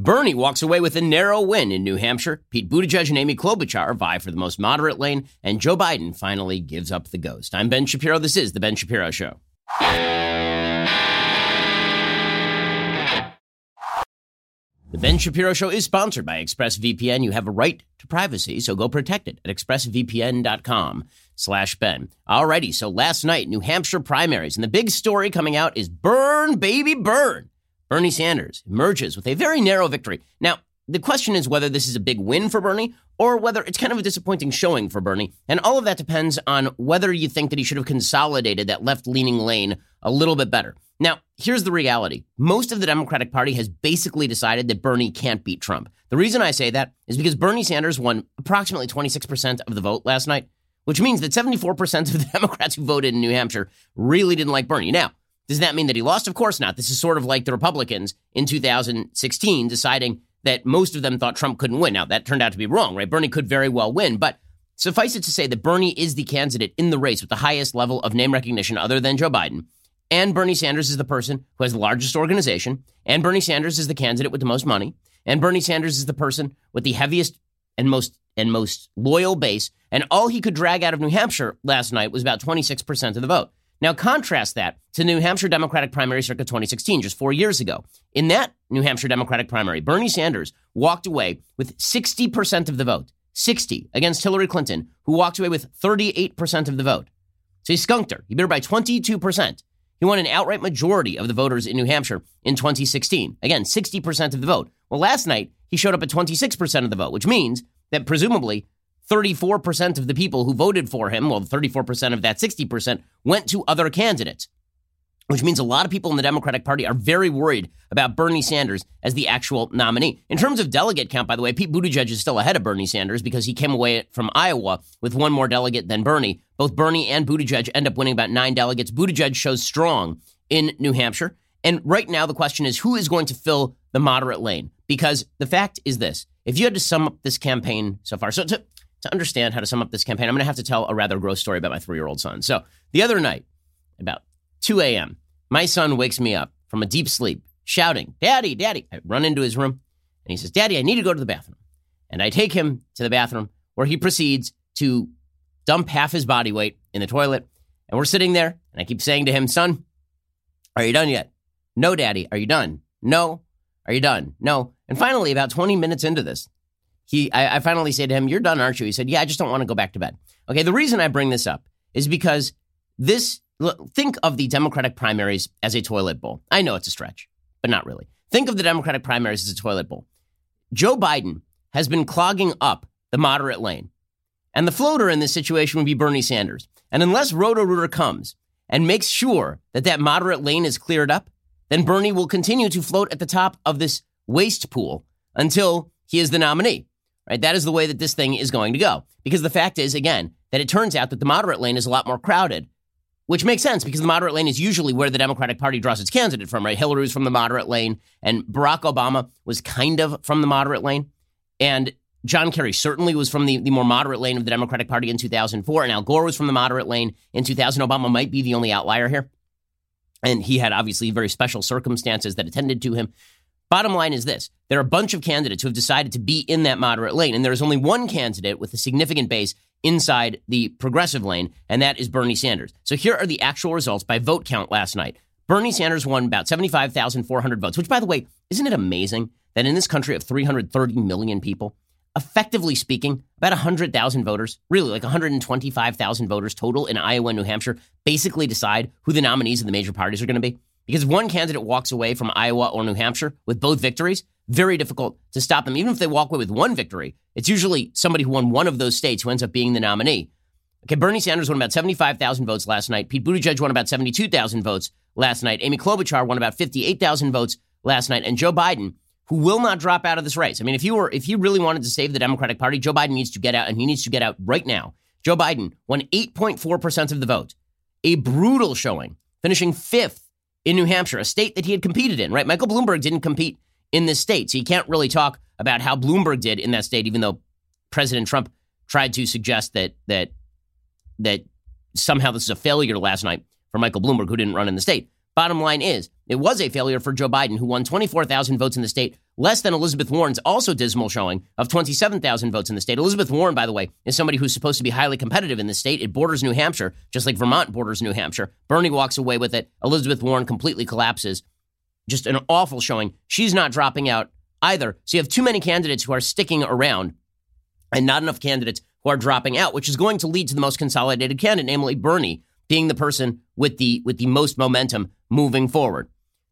Bernie walks away with a narrow win in New Hampshire. Pete Buttigieg and Amy Klobuchar vie for the most moderate lane, and Joe Biden finally gives up the ghost. I'm Ben Shapiro. This is The Ben Shapiro Show. The Ben Shapiro Show is sponsored by ExpressVPN. You have a right to privacy, so go protect it at expressvpn.com slash Ben. Alrighty, so last night, New Hampshire primaries, and the big story coming out is burn, baby, burn. Bernie Sanders emerges with a very narrow victory. Now, the question is whether this is a big win for Bernie or whether it's kind of a disappointing showing for Bernie. And all of that depends on whether you think that he should have consolidated that left leaning lane a little bit better. Now, here's the reality most of the Democratic Party has basically decided that Bernie can't beat Trump. The reason I say that is because Bernie Sanders won approximately 26% of the vote last night, which means that 74% of the Democrats who voted in New Hampshire really didn't like Bernie. Now, does that mean that he lost? Of course not. This is sort of like the Republicans in 2016 deciding that most of them thought Trump couldn't win. Now, that turned out to be wrong, right? Bernie could very well win, but suffice it to say that Bernie is the candidate in the race with the highest level of name recognition other than Joe Biden. And Bernie Sanders is the person who has the largest organization. And Bernie Sanders is the candidate with the most money. And Bernie Sanders is the person with the heaviest and most and most loyal base. And all he could drag out of New Hampshire last night was about 26% of the vote. Now, contrast that to New Hampshire Democratic primary circa 2016, just four years ago. In that New Hampshire Democratic primary, Bernie Sanders walked away with 60% of the vote, 60 against Hillary Clinton, who walked away with 38% of the vote. So he skunked her. He beat her by 22%. He won an outright majority of the voters in New Hampshire in 2016. Again, 60% of the vote. Well, last night, he showed up at 26% of the vote, which means that presumably 34% of the people who voted for him, well, 34% of that 60%, went to other candidates, which means a lot of people in the Democratic Party are very worried about Bernie Sanders as the actual nominee. In terms of delegate count, by the way, Pete Buttigieg is still ahead of Bernie Sanders because he came away from Iowa with one more delegate than Bernie. Both Bernie and Buttigieg end up winning about nine delegates. Buttigieg shows strong in New Hampshire. And right now, the question is who is going to fill the moderate lane? Because the fact is this if you had to sum up this campaign so far, so to, to understand how to sum up this campaign, I'm going to have to tell a rather gross story about my three year old son. So the other night, about 2 a.m., my son wakes me up from a deep sleep, shouting, Daddy, Daddy. I run into his room and he says, Daddy, I need to go to the bathroom. And I take him to the bathroom where he proceeds to dump half his body weight in the toilet. And we're sitting there, and I keep saying to him, Son, are you done yet? No, Daddy. Are you done? No. Are you done? No. And finally, about 20 minutes into this, he, I, I finally say to him, "You're done, aren't you?" He said, "Yeah, I just don't want to go back to bed." Okay, the reason I bring this up is because this. Look, think of the Democratic primaries as a toilet bowl. I know it's a stretch, but not really. Think of the Democratic primaries as a toilet bowl. Joe Biden has been clogging up the moderate lane. And the floater in this situation would be Bernie Sanders. And unless Roto-Rooter comes and makes sure that that moderate lane is cleared up, then Bernie will continue to float at the top of this waste pool until he is the nominee right? That is the way that this thing is going to go. Because the fact is, again, that it turns out that the moderate lane is a lot more crowded, which makes sense because the moderate lane is usually where the Democratic Party draws its candidate from, right? Hillary was from the moderate lane, and Barack Obama was kind of from the moderate lane. And John Kerry certainly was from the, the more moderate lane of the Democratic Party in 2004, and Al Gore was from the moderate lane in 2000. Obama might be the only outlier here. And he had obviously very special circumstances that attended to him. Bottom line is this there are a bunch of candidates who have decided to be in that moderate lane, and there is only one candidate with a significant base inside the progressive lane, and that is Bernie Sanders. So here are the actual results by vote count last night. Bernie Sanders won about 75,400 votes, which, by the way, isn't it amazing that in this country of 330 million people, effectively speaking, about 100,000 voters, really like 125,000 voters total in Iowa and New Hampshire, basically decide who the nominees of the major parties are going to be? Because one candidate walks away from Iowa or New Hampshire with both victories, very difficult to stop them. Even if they walk away with one victory, it's usually somebody who won one of those states who ends up being the nominee. Okay, Bernie Sanders won about 75,000 votes last night. Pete Buttigieg won about 72,000 votes last night. Amy Klobuchar won about 58,000 votes last night. And Joe Biden, who will not drop out of this race. I mean, if you were, if he really wanted to save the Democratic Party, Joe Biden needs to get out, and he needs to get out right now. Joe Biden won 8.4% of the vote, a brutal showing, finishing fifth in New Hampshire, a state that he had competed in, right? Michael Bloomberg didn't compete in this state. So you can't really talk about how Bloomberg did in that state, even though President Trump tried to suggest that that that somehow this is a failure last night for Michael Bloomberg, who didn't run in the state. Bottom line is, it was a failure for Joe Biden, who won 24,000 votes in the state less than Elizabeth Warren's also dismal showing of 27,000 votes in the state. Elizabeth Warren, by the way, is somebody who's supposed to be highly competitive in the state. It borders New Hampshire, just like Vermont borders New Hampshire. Bernie walks away with it. Elizabeth Warren completely collapses. Just an awful showing. She's not dropping out either. So you have too many candidates who are sticking around and not enough candidates who are dropping out, which is going to lead to the most consolidated candidate, namely Bernie, being the person with the with the most momentum moving forward.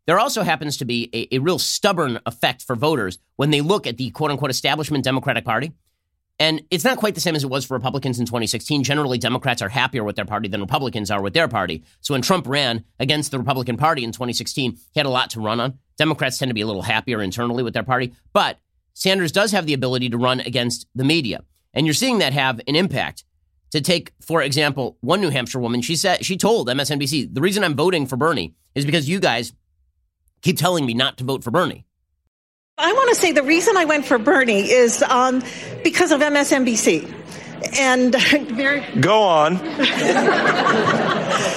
There also happens to be a, a real stubborn effect for voters when they look at the quote unquote establishment Democratic Party. And it's not quite the same as it was for Republicans in 2016. Generally, Democrats are happier with their party than Republicans are with their party. So when Trump ran against the Republican Party in 2016, he had a lot to run on. Democrats tend to be a little happier internally with their party. But Sanders does have the ability to run against the media. And you're seeing that have an impact. To take, for example, one New Hampshire woman, she said she told MSNBC, the reason I'm voting for Bernie is because you guys keep telling me not to vote for Bernie. I want to say the reason I went for Bernie is um, because of MSNBC. And very. Go on.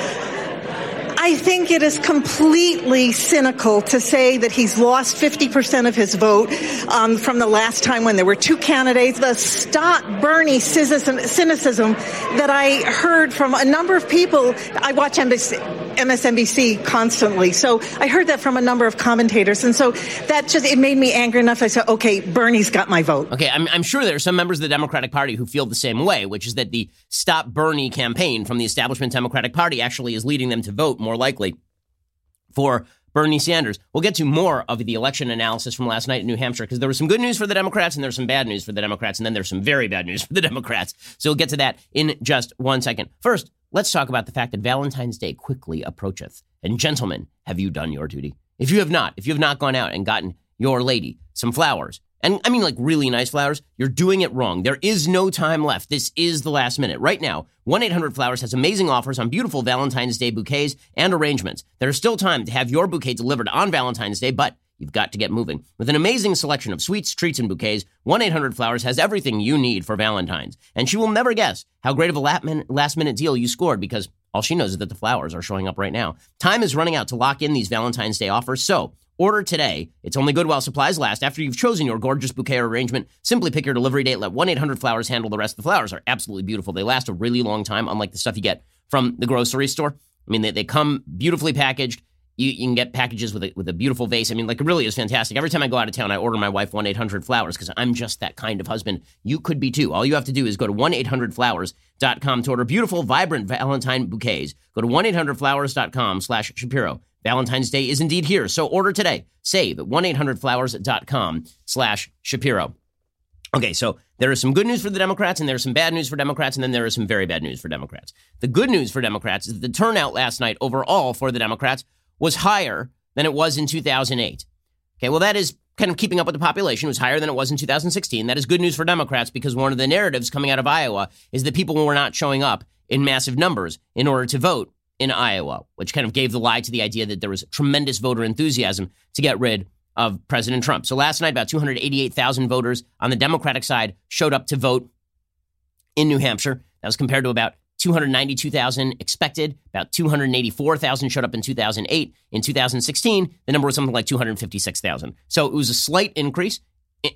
I think it is completely cynical to say that he's lost 50% of his vote um, from the last time when there were two candidates. The stop Bernie cynicism that I heard from a number of people. I watch MSNBC constantly, so I heard that from a number of commentators, and so that just it made me angry enough. I said, "Okay, Bernie's got my vote." Okay, I'm, I'm sure there are some members of the Democratic Party who feel the same way, which is that the Stop Bernie campaign from the establishment Democratic Party actually is leading them to vote more more likely for Bernie Sanders. We'll get to more of the election analysis from last night in New Hampshire because there was some good news for the Democrats and there's some bad news for the Democrats, and then there's some very bad news for the Democrats. So we'll get to that in just one second. First, let's talk about the fact that Valentine's Day quickly approacheth. And gentlemen, have you done your duty? If you have not, if you have not gone out and gotten your lady some flowers, and I mean like really nice flowers, you're doing it wrong. There is no time left. This is the last minute. Right now, 1 800 Flowers has amazing offers on beautiful Valentine's Day bouquets and arrangements. There's still time to have your bouquet delivered on Valentine's Day, but you've got to get moving. With an amazing selection of sweets, treats, and bouquets, 1 800 Flowers has everything you need for Valentine's. And she will never guess how great of a last minute deal you scored because all she knows is that the flowers are showing up right now. Time is running out to lock in these Valentine's Day offers, so Order today. It's only good while supplies last. After you've chosen your gorgeous bouquet or arrangement, simply pick your delivery date. Let 1 800 Flowers handle the rest. The flowers are absolutely beautiful. They last a really long time, unlike the stuff you get from the grocery store. I mean, they, they come beautifully packaged. You, you, can get packages with a, with a beautiful vase. I mean, like, it really is fantastic. Every time I go out of town, I order my wife 1 800 Flowers because I'm just that kind of husband. You could be too. All you have to do is go to 1 800 Flowers.com to order beautiful, vibrant Valentine bouquets. Go to 1 800 Flowers.com slash Shapiro. Valentine's Day is indeed here, so order today. Save at 1-800-Flowers.com slash Shapiro. Okay, so there is some good news for the Democrats, and there's some bad news for Democrats, and then there is some very bad news for Democrats. The good news for Democrats is that the turnout last night overall for the Democrats was higher than it was in 2008. Okay, well, that is kind of keeping up with the population. It was higher than it was in 2016. That is good news for Democrats because one of the narratives coming out of Iowa is that people were not showing up in massive numbers in order to vote in Iowa, which kind of gave the lie to the idea that there was tremendous voter enthusiasm to get rid of President Trump. So last night, about 288,000 voters on the Democratic side showed up to vote in New Hampshire. That was compared to about 292,000 expected. About 284,000 showed up in 2008. In 2016, the number was something like 256,000. So it was a slight increase,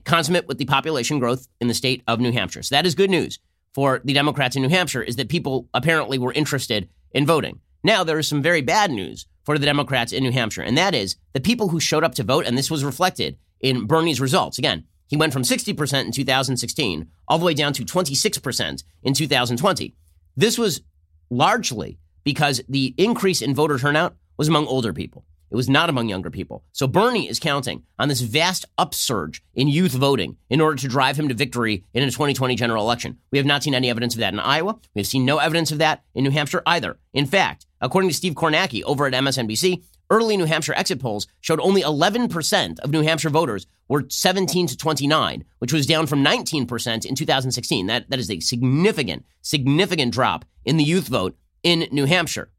consummate with the population growth in the state of New Hampshire. So that is good news for the Democrats in New Hampshire, is that people apparently were interested in voting. Now, there is some very bad news for the Democrats in New Hampshire, and that is the people who showed up to vote, and this was reflected in Bernie's results. Again, he went from 60% in 2016 all the way down to 26% in 2020. This was largely because the increase in voter turnout was among older people. It was not among younger people. So Bernie is counting on this vast upsurge in youth voting in order to drive him to victory in a 2020 general election. We have not seen any evidence of that in Iowa. We have seen no evidence of that in New Hampshire either. In fact, according to Steve Kornacki over at MSNBC, early New Hampshire exit polls showed only 11% of New Hampshire voters were 17 to 29, which was down from 19% in 2016. That, that is a significant, significant drop in the youth vote in New Hampshire.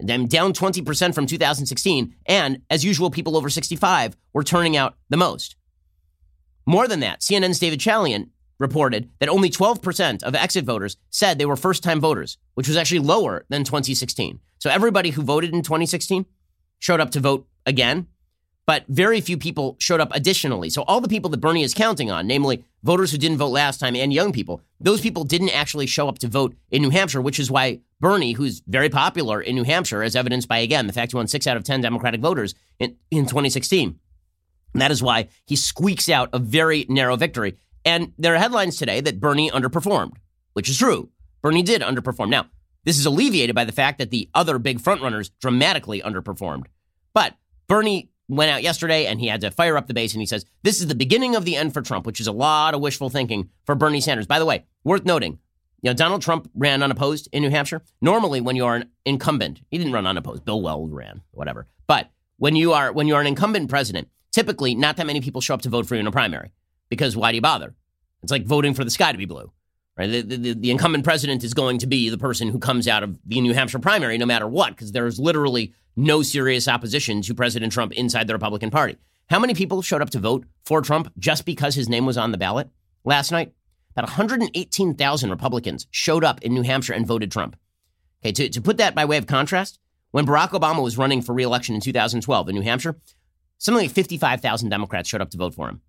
I'm down 20% from 2016. And as usual, people over 65 were turning out the most. More than that, CNN's David Chalian reported that only 12% of exit voters said they were first time voters, which was actually lower than 2016. So everybody who voted in 2016 showed up to vote again. But very few people showed up additionally. So all the people that Bernie is counting on, namely voters who didn't vote last time and young people, those people didn't actually show up to vote in New Hampshire, which is why Bernie, who's very popular in New Hampshire, as evidenced by, again, the fact he won six out of 10 Democratic voters in, in 2016. And that is why he squeaks out a very narrow victory. And there are headlines today that Bernie underperformed, which is true. Bernie did underperform. Now, this is alleviated by the fact that the other big frontrunners dramatically underperformed. But Bernie went out yesterday and he had to fire up the base and he says, This is the beginning of the end for Trump, which is a lot of wishful thinking for Bernie Sanders. By the way, worth noting, you know, Donald Trump ran unopposed in New Hampshire. Normally, when you are an incumbent, he didn't run unopposed. Bill Weld ran, whatever. But when you are when you are an incumbent president, typically not that many people show up to vote for you in a primary because why do you bother? It's like voting for the sky to be blue. Right? The, the, the, incumbent president is going to be the person who comes out of the New Hampshire primary no matter what, because there's literally no serious opposition to President Trump inside the Republican Party. How many people showed up to vote for Trump just because his name was on the ballot last night? About 118,000 Republicans showed up in New Hampshire and voted Trump. Okay, to, to put that by way of contrast, when Barack Obama was running for reelection in 2012 in New Hampshire, something like 55,000 Democrats showed up to vote for him.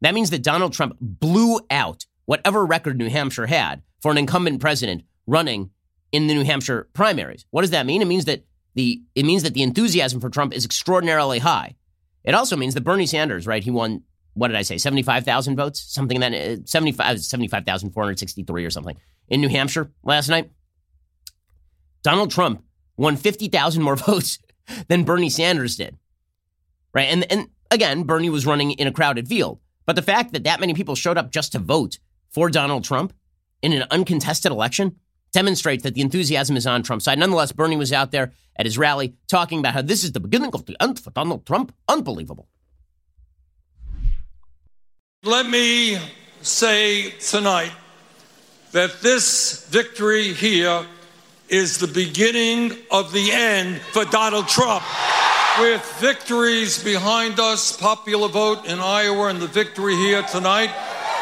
That means that Donald Trump blew out whatever record New Hampshire had for an incumbent president running in the New Hampshire primaries. What does that mean? It means that the it means that the enthusiasm for Trump is extraordinarily high. It also means that Bernie Sanders, right? He won what did I say? 75,000 votes, something that uh, 75 75,463 or something in New Hampshire last night. Donald Trump won 50,000 more votes than Bernie Sanders did. Right? And and again, Bernie was running in a crowded field. But the fact that that many people showed up just to vote for Donald Trump in an uncontested election demonstrates that the enthusiasm is on Trump's side. Nonetheless, Bernie was out there at his rally talking about how this is the beginning of the end for Donald Trump. Unbelievable. Let me say tonight that this victory here is the beginning of the end for Donald Trump. With victories behind us, popular vote in Iowa, and the victory here tonight,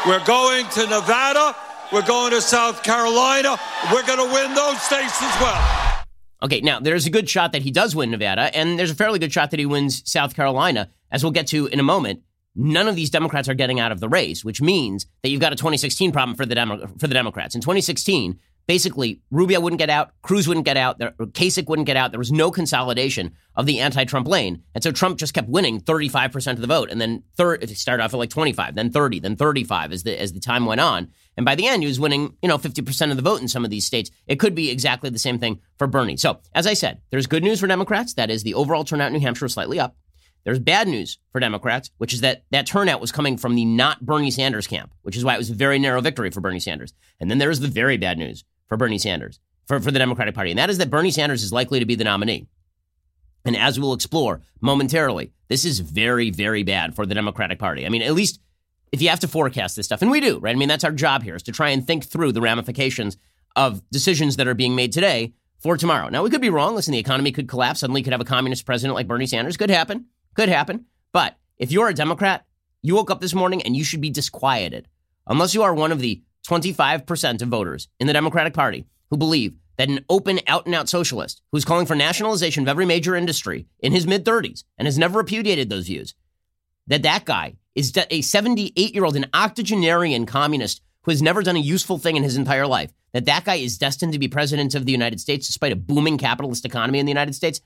we're going to Nevada. We're going to South Carolina. We're going to win those states as well. Okay, now there's a good shot that he does win Nevada, and there's a fairly good shot that he wins South Carolina, as we'll get to in a moment. None of these Democrats are getting out of the race, which means that you've got a 2016 problem for the Demo- for the Democrats. In 2016, basically Rubio wouldn't get out, Cruz wouldn't get out, Kasich wouldn't get out. There was no consolidation of the anti-Trump lane, and so Trump just kept winning 35 percent of the vote, and then thir- it started off at like 25, then 30, then 35 as the as the time went on, and by the end he was winning you know 50 percent of the vote in some of these states. It could be exactly the same thing for Bernie. So as I said, there's good news for Democrats. That is the overall turnout in New Hampshire was slightly up. There's bad news for Democrats, which is that that turnout was coming from the not Bernie Sanders camp, which is why it was a very narrow victory for Bernie Sanders. And then there's the very bad news for Bernie Sanders, for, for the Democratic Party, and that is that Bernie Sanders is likely to be the nominee. And as we'll explore momentarily, this is very, very bad for the Democratic Party. I mean, at least if you have to forecast this stuff, and we do, right? I mean, that's our job here is to try and think through the ramifications of decisions that are being made today for tomorrow. Now, we could be wrong. Listen, the economy could collapse. Suddenly, could have a communist president like Bernie Sanders. Could happen. Could happen. But if you're a Democrat, you woke up this morning and you should be disquieted. Unless you are one of the 25% of voters in the Democratic Party who believe that an open, out and out socialist who's calling for nationalization of every major industry in his mid 30s and has never repudiated those views, that that guy is a 78 year old, an octogenarian communist who has never done a useful thing in his entire life, that that guy is destined to be president of the United States despite a booming capitalist economy in the United States,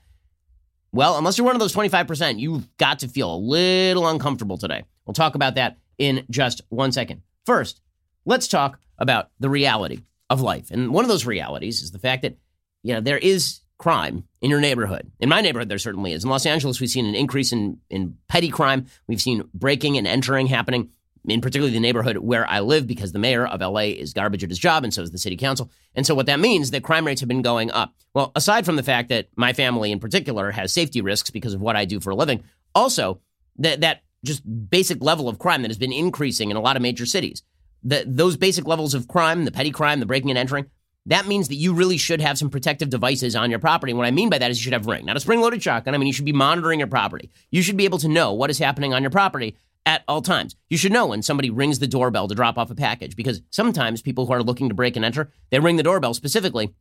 well, unless you're one of those 25%, you've got to feel a little uncomfortable today. We'll talk about that in just one second. First, let's talk about the reality of life. And one of those realities is the fact that, you know, there is crime in your neighborhood. In my neighborhood, there certainly is. In Los Angeles, we've seen an increase in, in petty crime. We've seen breaking and entering happening in particularly the neighborhood where I live, because the mayor of LA is garbage at his job, and so is the city council. And so what that means is that crime rates have been going up. Well, aside from the fact that my family in particular has safety risks because of what I do for a living, also that that just basic level of crime that has been increasing in a lot of major cities. The, those basic levels of crime, the petty crime, the breaking and entering, that means that you really should have some protective devices on your property. And what I mean by that is you should have ring, not a spring loaded shotgun. I mean, you should be monitoring your property. You should be able to know what is happening on your property at all times. You should know when somebody rings the doorbell to drop off a package because sometimes people who are looking to break and enter, they ring the doorbell specifically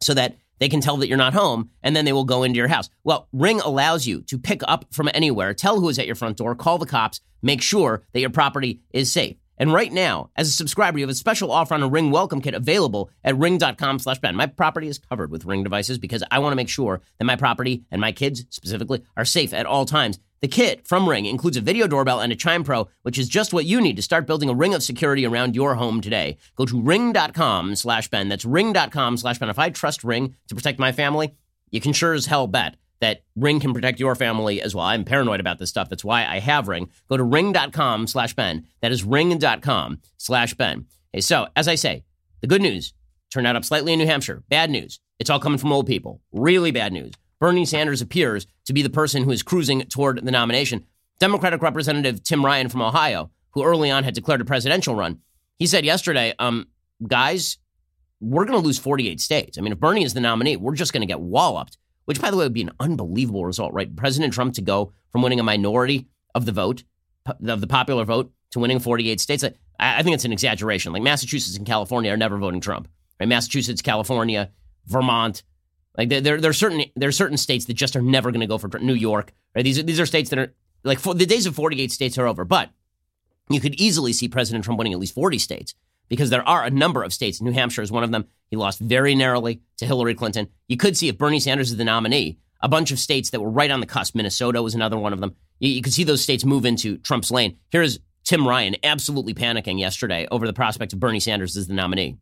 so that they can tell that you're not home and then they will go into your house. Well, Ring allows you to pick up from anywhere, tell who is at your front door, call the cops, make sure that your property is safe. And right now, as a subscriber, you have a special offer on a Ring welcome kit available at ring.com slash Ben. My property is covered with Ring devices because I want to make sure that my property and my kids specifically are safe at all times. The kit from Ring includes a video doorbell and a Chime Pro, which is just what you need to start building a ring of security around your home today. Go to ring.com slash Ben. That's ring.com slash Ben. If I trust Ring to protect my family, you can sure as hell bet that Ring can protect your family as well. I'm paranoid about this stuff. That's why I have Ring. Go to ring.com slash Ben. That is ring.com slash Ben. Okay, so as I say, the good news turned out up slightly in New Hampshire. Bad news. It's all coming from old people. Really bad news. Bernie Sanders appears to be the person who is cruising toward the nomination. Democratic Representative Tim Ryan from Ohio, who early on had declared a presidential run, he said yesterday, um, guys, we're going to lose 48 states. I mean, if Bernie is the nominee, we're just going to get walloped, which, by the way, would be an unbelievable result, right? President Trump to go from winning a minority of the vote, of the popular vote, to winning 48 states. I, I think it's an exaggeration. Like Massachusetts and California are never voting Trump, right? Massachusetts, California, Vermont, like there, there, are certain there are certain states that just are never going to go for New York. Right? These are these are states that are like for, the days of 48 states are over. But you could easily see President Trump winning at least 40 states because there are a number of states. New Hampshire is one of them. He lost very narrowly to Hillary Clinton. You could see if Bernie Sanders is the nominee, a bunch of states that were right on the cusp. Minnesota was another one of them. You, you could see those states move into Trump's lane. Here's Tim Ryan absolutely panicking yesterday over the prospect of Bernie Sanders as the nominee.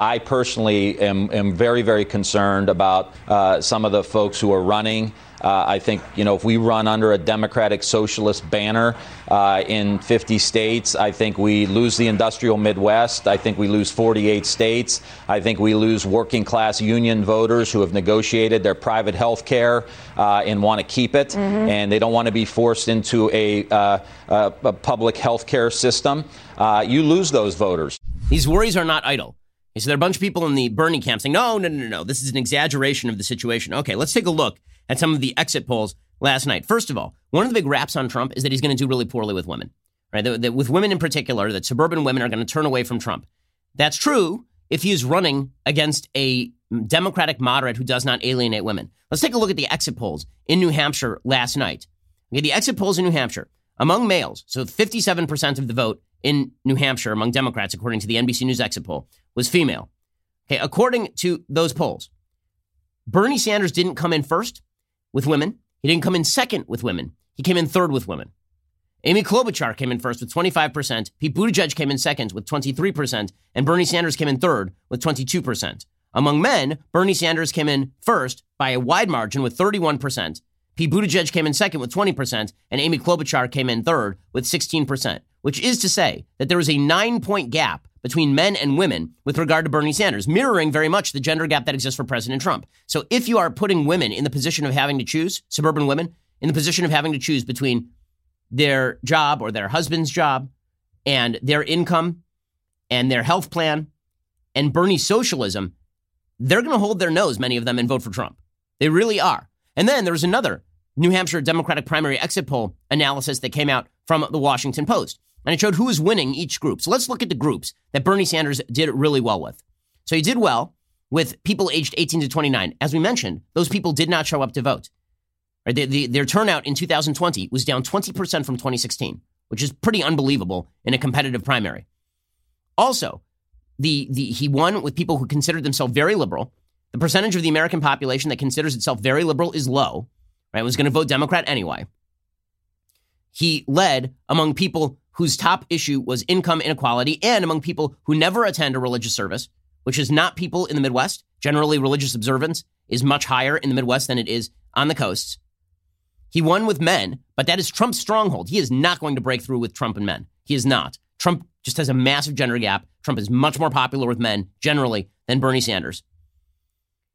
I personally am, am very, very concerned about uh, some of the folks who are running. Uh, I think, you know, if we run under a Democratic Socialist banner uh, in 50 states, I think we lose the industrial Midwest. I think we lose 48 states. I think we lose working class union voters who have negotiated their private health care uh, and want to keep it. Mm-hmm. And they don't want to be forced into a, uh, a public health care system. Uh, you lose those voters. These worries are not idle. So there are a bunch of people in the Bernie camp saying, no, no, no, no, this is an exaggeration of the situation. Okay, let's take a look at some of the exit polls last night. First of all, one of the big raps on Trump is that he's going to do really poorly with women, right? That, that with women in particular, that suburban women are going to turn away from Trump. That's true if he is running against a Democratic moderate who does not alienate women. Let's take a look at the exit polls in New Hampshire last night. Okay, the exit polls in New Hampshire among males, so 57% of the vote in New Hampshire among Democrats, according to the NBC News exit poll, was female. Okay, according to those polls, Bernie Sanders didn't come in first with women. He didn't come in second with women. He came in third with women. Amy Klobuchar came in first with 25%. Pete Buttigieg came in second with 23%. And Bernie Sanders came in third with 22%. Among men, Bernie Sanders came in first by a wide margin with 31%. Pete Buttigieg came in second with 20%. And Amy Klobuchar came in third with 16%, which is to say that there was a nine point gap between men and women with regard to Bernie Sanders, mirroring very much the gender gap that exists for President Trump. So if you are putting women in the position of having to choose, suburban women, in the position of having to choose between their job or their husband's job and their income and their health plan and Bernie socialism, they're going to hold their nose, many of them, and vote for Trump. They really are. And then there was another New Hampshire Democratic primary exit poll analysis that came out from the Washington Post and it showed who was winning each group. So let's look at the groups that Bernie Sanders did really well with. So he did well with people aged 18 to 29. As we mentioned, those people did not show up to vote. Right? The, the, their turnout in 2020 was down 20% from 2016, which is pretty unbelievable in a competitive primary. Also, the, the, he won with people who considered themselves very liberal. The percentage of the American population that considers itself very liberal is low. Right? Was going to vote Democrat anyway. He led among people whose top issue was income inequality and among people who never attend a religious service, which is not people in the Midwest. Generally, religious observance is much higher in the Midwest than it is on the coasts. He won with men, but that is Trump's stronghold. He is not going to break through with Trump and men. He is not. Trump just has a massive gender gap. Trump is much more popular with men generally than Bernie Sanders.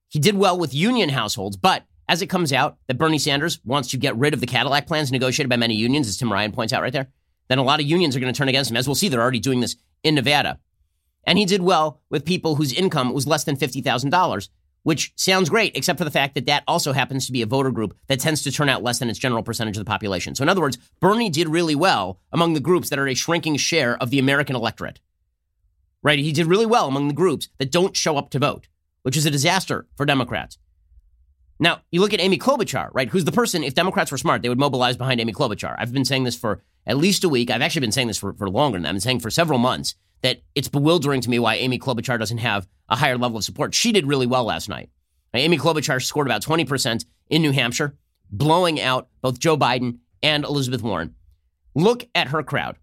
He did well with union households, but as it comes out that Bernie Sanders wants to get rid of the Cadillac plans negotiated by many unions, as Tim Ryan points out right there, then a lot of unions are going to turn against him. As we'll see, they're already doing this in Nevada. And he did well with people whose income was less than $50,000, which sounds great, except for the fact that that also happens to be a voter group that tends to turn out less than its general percentage of the population. So, in other words, Bernie did really well among the groups that are a shrinking share of the American electorate. Right? He did really well among the groups that don't show up to vote, which is a disaster for Democrats. Now, you look at Amy Klobuchar, right? Who's the person, if Democrats were smart, they would mobilize behind Amy Klobuchar. I've been saying this for at least a week. I've actually been saying this for, for longer than that. I've been saying for several months that it's bewildering to me why Amy Klobuchar doesn't have a higher level of support. She did really well last night. Amy Klobuchar scored about 20% in New Hampshire, blowing out both Joe Biden and Elizabeth Warren. Look at her crowd.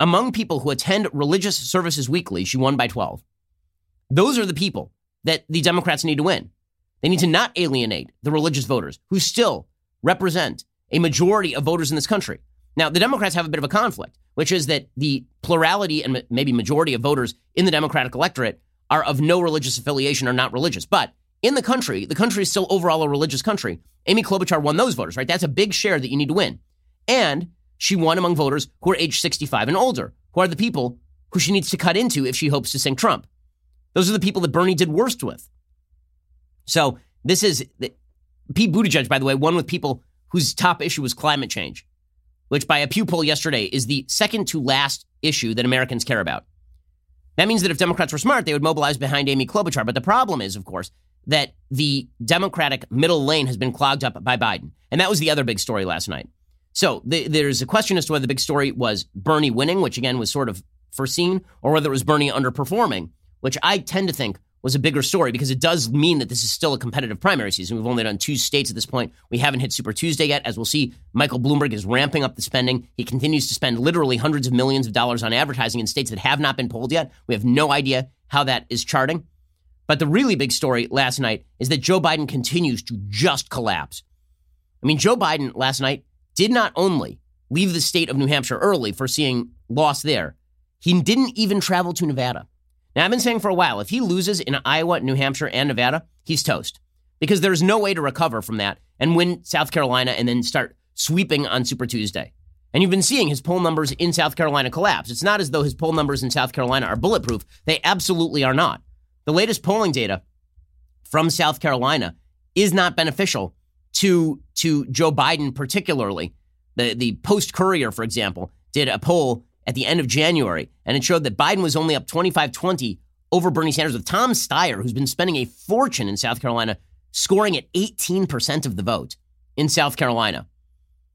Among people who attend religious services weekly, she won by 12. Those are the people that the Democrats need to win. They need to not alienate the religious voters who still represent a majority of voters in this country. Now, the Democrats have a bit of a conflict, which is that the plurality and maybe majority of voters in the Democratic electorate are of no religious affiliation or not religious. But in the country, the country is still overall a religious country. Amy Klobuchar won those voters, right? That's a big share that you need to win. And she won among voters who are age 65 and older, who are the people who she needs to cut into if she hopes to sink Trump. Those are the people that Bernie did worst with. So this is Pete Buttigieg, by the way, won with people whose top issue was climate change, which by a Pew poll yesterday is the second to last issue that Americans care about. That means that if Democrats were smart, they would mobilize behind Amy Klobuchar. But the problem is, of course, that the Democratic middle lane has been clogged up by Biden. And that was the other big story last night. So the, there's a question as to whether the big story was Bernie winning, which again was sort of foreseen, or whether it was Bernie underperforming, which I tend to think was a bigger story because it does mean that this is still a competitive primary season. We've only done two states at this point. We haven't hit Super Tuesday yet. As we'll see, Michael Bloomberg is ramping up the spending. He continues to spend literally hundreds of millions of dollars on advertising in states that have not been polled yet. We have no idea how that is charting. But the really big story last night is that Joe Biden continues to just collapse. I mean, Joe Biden last night did not only leave the state of New Hampshire early for seeing loss there, he didn't even travel to Nevada. Now, I've been saying for a while, if he loses in Iowa, New Hampshire, and Nevada, he's toast because there's no way to recover from that and win South Carolina and then start sweeping on Super Tuesday. And you've been seeing his poll numbers in South Carolina collapse. It's not as though his poll numbers in South Carolina are bulletproof. They absolutely are not. The latest polling data from South Carolina is not beneficial to, to Joe Biden, particularly. The, the Post Courier, for example, did a poll at the end of January, and it showed that Biden was only up 25 20 over Bernie Sanders, with Tom Steyer, who's been spending a fortune in South Carolina, scoring at 18% of the vote in South Carolina.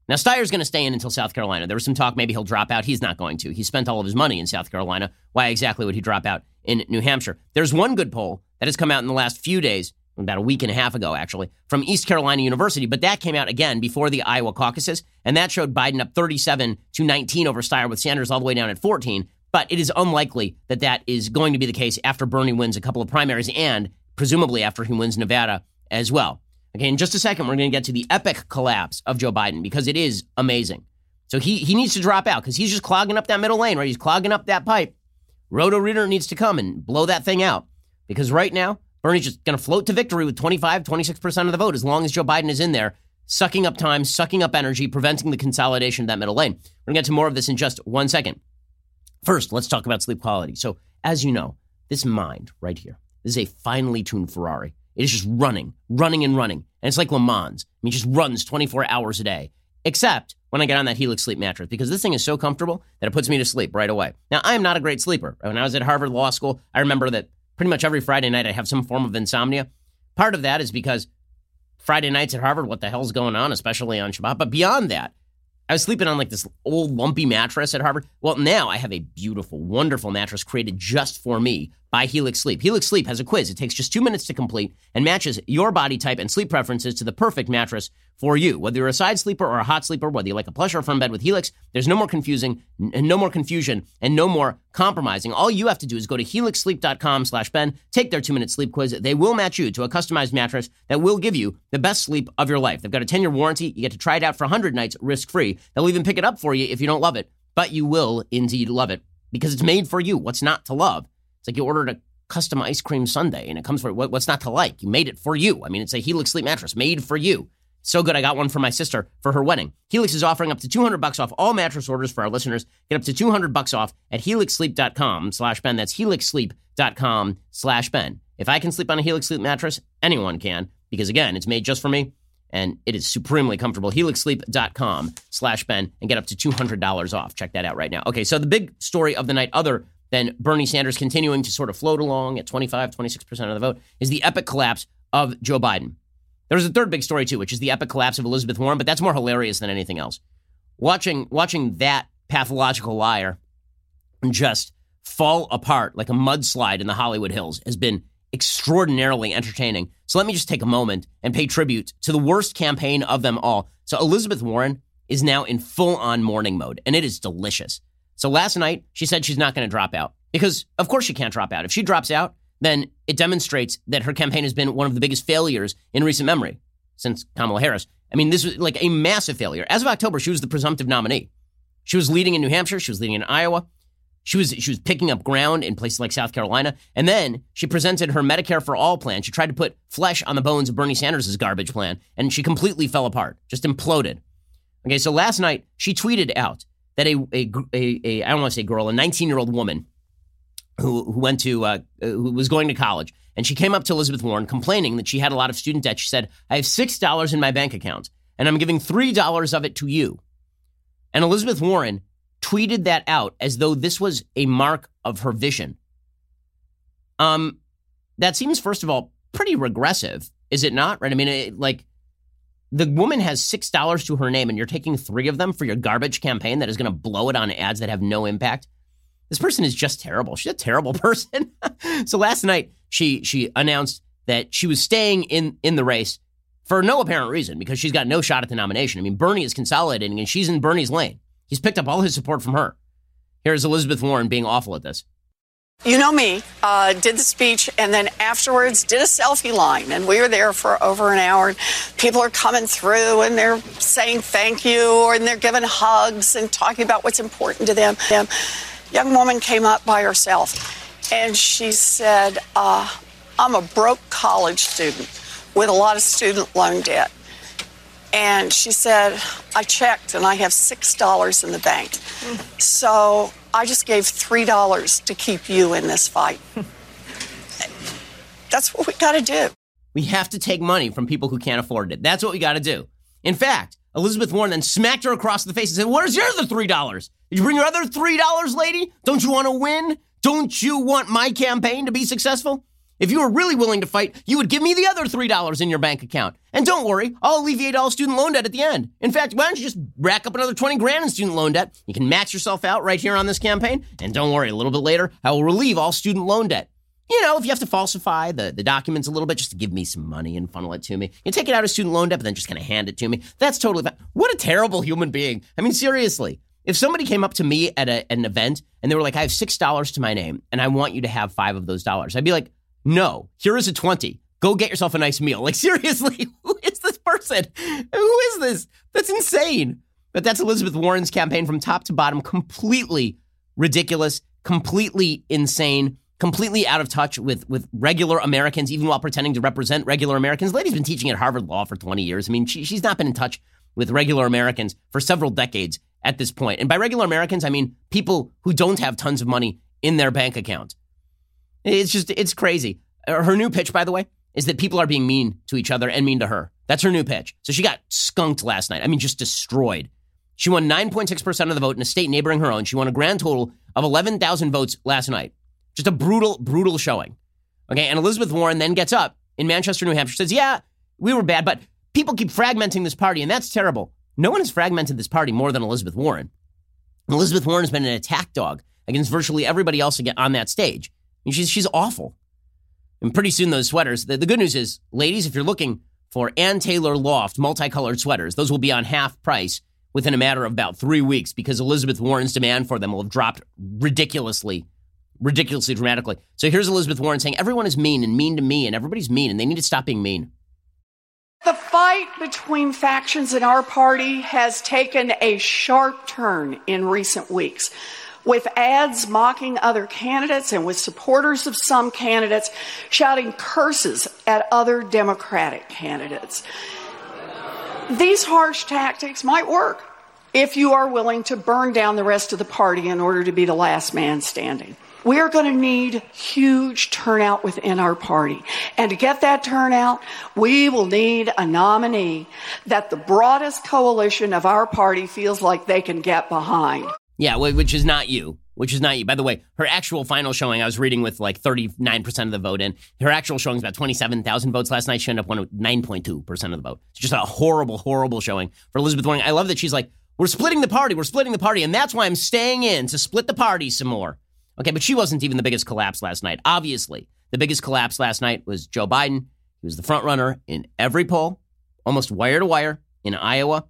Now, Steyer's going to stay in until South Carolina. There was some talk maybe he'll drop out. He's not going to. He spent all of his money in South Carolina. Why exactly would he drop out in New Hampshire? There's one good poll that has come out in the last few days about a week and a half ago, actually, from East Carolina University. But that came out again before the Iowa caucuses, and that showed Biden up 37 to 19 over Steyer, with Sanders all the way down at 14. But it is unlikely that that is going to be the case after Bernie wins a couple of primaries and presumably after he wins Nevada as well. Okay, in just a second, we're going to get to the epic collapse of Joe Biden because it is amazing. So he, he needs to drop out because he's just clogging up that middle lane, right? He's clogging up that pipe. Roto Rooter needs to come and blow that thing out because right now, Bernie's just going to float to victory with 25, 26% of the vote as long as Joe Biden is in there, sucking up time, sucking up energy, preventing the consolidation of that middle lane. We're going to get to more of this in just one second. First, let's talk about sleep quality. So, as you know, this mind right here this is a finely tuned Ferrari. It is just running, running and running. And it's like Le Mans. I mean, it just runs 24 hours a day, except when I get on that Helix sleep mattress because this thing is so comfortable that it puts me to sleep right away. Now, I am not a great sleeper. When I was at Harvard Law School, I remember that pretty much every Friday night I have some form of insomnia. Part of that is because Friday nights at Harvard, what the hell's going on, especially on Shabbat? But beyond that, I was sleeping on like this old lumpy mattress at Harvard. Well, now I have a beautiful, wonderful mattress created just for me by Helix Sleep. Helix Sleep has a quiz. It takes just two minutes to complete and matches your body type and sleep preferences to the perfect mattress for you. Whether you're a side sleeper or a hot sleeper, whether you like a plush or a firm bed with Helix, there's no more confusing, and no more confusion, and no more compromising. All you have to do is go to helixsleep.com slash Ben, take their two-minute sleep quiz. They will match you to a customized mattress that will give you the best sleep of your life. They've got a 10-year warranty. You get to try it out for 100 nights risk-free. They'll even pick it up for you if you don't love it, but you will indeed love it because it's made for you. What's not to love? It's like you ordered a custom ice cream sundae and it comes for what, what's not to like. You made it for you. I mean, it's a Helix sleep mattress made for you. So good, I got one for my sister for her wedding. Helix is offering up to 200 bucks off all mattress orders for our listeners. Get up to 200 bucks off at helixsleep.com slash Ben. That's helixsleep.com slash Ben. If I can sleep on a Helix Sleep mattress, anyone can, because again, it's made just for me and it is supremely comfortable. helixsleep.com slash Ben and get up to $200 off. Check that out right now. Okay, so the big story of the night, other then Bernie Sanders continuing to sort of float along at 25, 26% of the vote, is the epic collapse of Joe Biden. There's a third big story too, which is the epic collapse of Elizabeth Warren, but that's more hilarious than anything else. Watching watching that pathological liar just fall apart like a mudslide in the Hollywood Hills has been extraordinarily entertaining. So let me just take a moment and pay tribute to the worst campaign of them all. So Elizabeth Warren is now in full on mourning mode, and it is delicious. So last night, she said she's not going to drop out because, of course, she can't drop out. If she drops out, then it demonstrates that her campaign has been one of the biggest failures in recent memory since Kamala Harris. I mean, this was like a massive failure. As of October, she was the presumptive nominee. She was leading in New Hampshire. She was leading in Iowa. She was she was picking up ground in places like South Carolina, and then she presented her Medicare for All plan. She tried to put flesh on the bones of Bernie Sanders' garbage plan, and she completely fell apart, just imploded. Okay, so last night she tweeted out that a a, a, a I don't want to say girl, a 19 year old woman who who went to uh, who was going to college, and she came up to Elizabeth Warren complaining that she had a lot of student debt. She said, "I have six dollars in my bank account, and I'm giving three dollars of it to you." And Elizabeth Warren tweeted that out as though this was a mark of her vision. Um, that seems, first of all, pretty regressive, is it not? Right? I mean, it, like the woman has six dollars to her name, and you're taking three of them for your garbage campaign that is going to blow it on ads that have no impact. This person is just terrible. She's a terrible person. so last night she she announced that she was staying in in the race for no apparent reason because she's got no shot at the nomination. I mean, Bernie is consolidating, and she's in Bernie's lane. He's picked up all his support from her. Here's Elizabeth Warren being awful at this. You know me, uh, did the speech and then afterwards did a selfie line. And we were there for over an hour. People are coming through and they're saying thank you and they're giving hugs and talking about what's important to them. A young woman came up by herself and she said, uh, I'm a broke college student with a lot of student loan debt. And she said, I checked and I have $6 in the bank. So I just gave $3 to keep you in this fight. That's what we got to do. We have to take money from people who can't afford it. That's what we got to do. In fact, Elizabeth Warren then smacked her across the face and said, Where's your other $3? Did you bring your other $3, lady? Don't you want to win? Don't you want my campaign to be successful? If you were really willing to fight, you would give me the other $3 in your bank account. And don't worry, I'll alleviate all student loan debt at the end. In fact, why don't you just rack up another 20 grand in student loan debt? You can max yourself out right here on this campaign. And don't worry, a little bit later, I will relieve all student loan debt. You know, if you have to falsify the, the documents a little bit just to give me some money and funnel it to me, you take it out of student loan debt, but then just kind of hand it to me. That's totally fine. What a terrible human being. I mean, seriously. If somebody came up to me at a, an event and they were like, I have $6 to my name and I want you to have five of those dollars, I'd be like, no, here is a 20. Go get yourself a nice meal. Like, seriously, who is this person? Who is this? That's insane. But that's Elizabeth Warren's campaign from top to bottom, completely ridiculous, completely insane, completely out of touch with, with regular Americans, even while pretending to represent regular Americans. Lady's been teaching at Harvard Law for 20 years. I mean, she, she's not been in touch with regular Americans for several decades at this point. And by regular Americans, I mean people who don't have tons of money in their bank account. It's just, it's crazy. Uh, her new pitch, by the way, is that people are being mean to each other and mean to her. That's her new pitch. So she got skunked last night. I mean, just destroyed. She won 9.6% of the vote in a state neighboring her own. She won a grand total of 11,000 votes last night. Just a brutal, brutal showing. Okay. And Elizabeth Warren then gets up in Manchester, New Hampshire, says, Yeah, we were bad, but people keep fragmenting this party, and that's terrible. No one has fragmented this party more than Elizabeth Warren. Elizabeth Warren has been an attack dog against virtually everybody else on that stage she's she's awful. And pretty soon those sweaters. The, the good news is, ladies, if you're looking for Ann Taylor Loft multicolored sweaters, those will be on half price within a matter of about three weeks because Elizabeth Warren's demand for them will have dropped ridiculously, ridiculously dramatically. So here's Elizabeth Warren saying everyone is mean and mean to me, and everybody's mean, and they need to stop being mean. The fight between factions in our party has taken a sharp turn in recent weeks with ads mocking other candidates and with supporters of some candidates shouting curses at other Democratic candidates. These harsh tactics might work if you are willing to burn down the rest of the party in order to be the last man standing. We are going to need huge turnout within our party. And to get that turnout, we will need a nominee that the broadest coalition of our party feels like they can get behind. Yeah, which is not you. Which is not you. By the way, her actual final showing, I was reading with like 39% of the vote in. Her actual showing is about 27,000 votes last night. She ended up winning 9.2% of the vote. It's just a horrible, horrible showing for Elizabeth Warren. I love that she's like, we're splitting the party. We're splitting the party. And that's why I'm staying in to split the party some more. Okay, but she wasn't even the biggest collapse last night. Obviously, the biggest collapse last night was Joe Biden. He was the front runner in every poll, almost wire to wire in Iowa.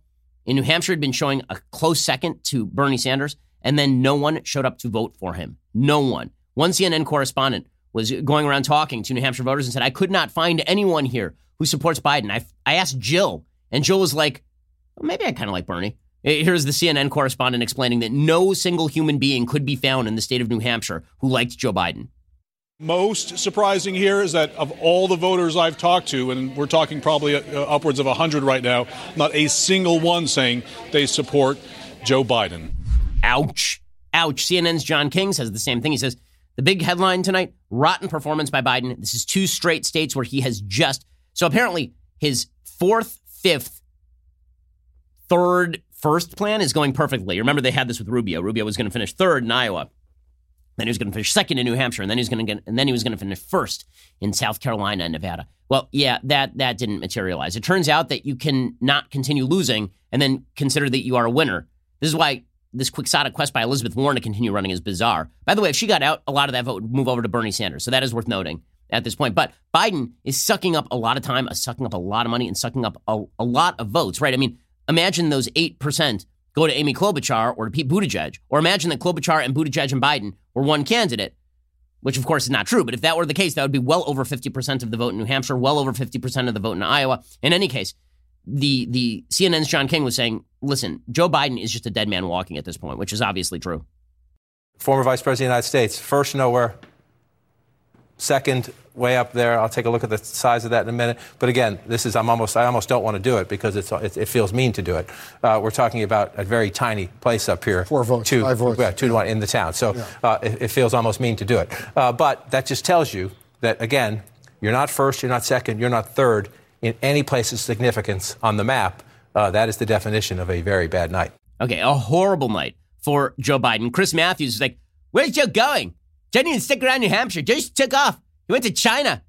In New Hampshire, had been showing a close second to Bernie Sanders, and then no one showed up to vote for him. No one. One CNN correspondent was going around talking to New Hampshire voters and said, I could not find anyone here who supports Biden. I, I asked Jill, and Jill was like, well, maybe I kind of like Bernie. Here's the CNN correspondent explaining that no single human being could be found in the state of New Hampshire who liked Joe Biden. Most surprising here is that of all the voters I've talked to, and we're talking probably uh, upwards of 100 right now, not a single one saying they support Joe Biden. Ouch. Ouch. CNN's John King says the same thing. He says, the big headline tonight rotten performance by Biden. This is two straight states where he has just. So apparently, his fourth, fifth, third, first plan is going perfectly. Remember, they had this with Rubio. Rubio was going to finish third in Iowa. Then he was going to finish second in New Hampshire, and then he was going to get, and then he was going to finish first in South Carolina and Nevada. Well, yeah, that that didn't materialize. It turns out that you can not continue losing and then consider that you are a winner. This is why this quixotic quest by Elizabeth Warren to continue running is bizarre. By the way, if she got out, a lot of that vote would move over to Bernie Sanders. So that is worth noting at this point. But Biden is sucking up a lot of time, uh, sucking up a lot of money, and sucking up a, a lot of votes, right? I mean, imagine those 8% go to Amy Klobuchar or to Pete Buttigieg. Or imagine that Klobuchar and Buttigieg and Biden were one candidate, which of course is not true. But if that were the case, that would be well over 50% of the vote in New Hampshire, well over 50% of the vote in Iowa. In any case, the the CNN's John King was saying, listen, Joe Biden is just a dead man walking at this point, which is obviously true. Former Vice President of the United States, first nowhere, second way up there. I'll take a look at the size of that in a minute. But again, this is I'm almost I almost don't want to do it because it's, it, it feels mean to do it. Uh, we're talking about a very tiny place up here. Four votes, two, five votes. Yeah, two to one in the town. So yeah. uh, it, it, feels almost mean to do it. Uh, but that just tells you that again, you're not first, you're not second, you're not third in any place of significance on the map. Uh, that is the definition of a very bad night. Okay, a horrible night for Joe Biden. Chris Matthews is like, "Where's Joe going? Didn't even stick around New Hampshire. Just took off. He went to China.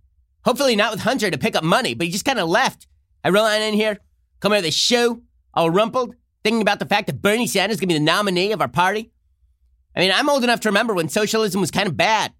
Hopefully not with Hunter to pick up money, but he just kind of left. I roll on in here, come out of the show, all rumpled, thinking about the fact that Bernie Sanders is going to be the nominee of our party. I mean, I'm old enough to remember when socialism was kind of bad.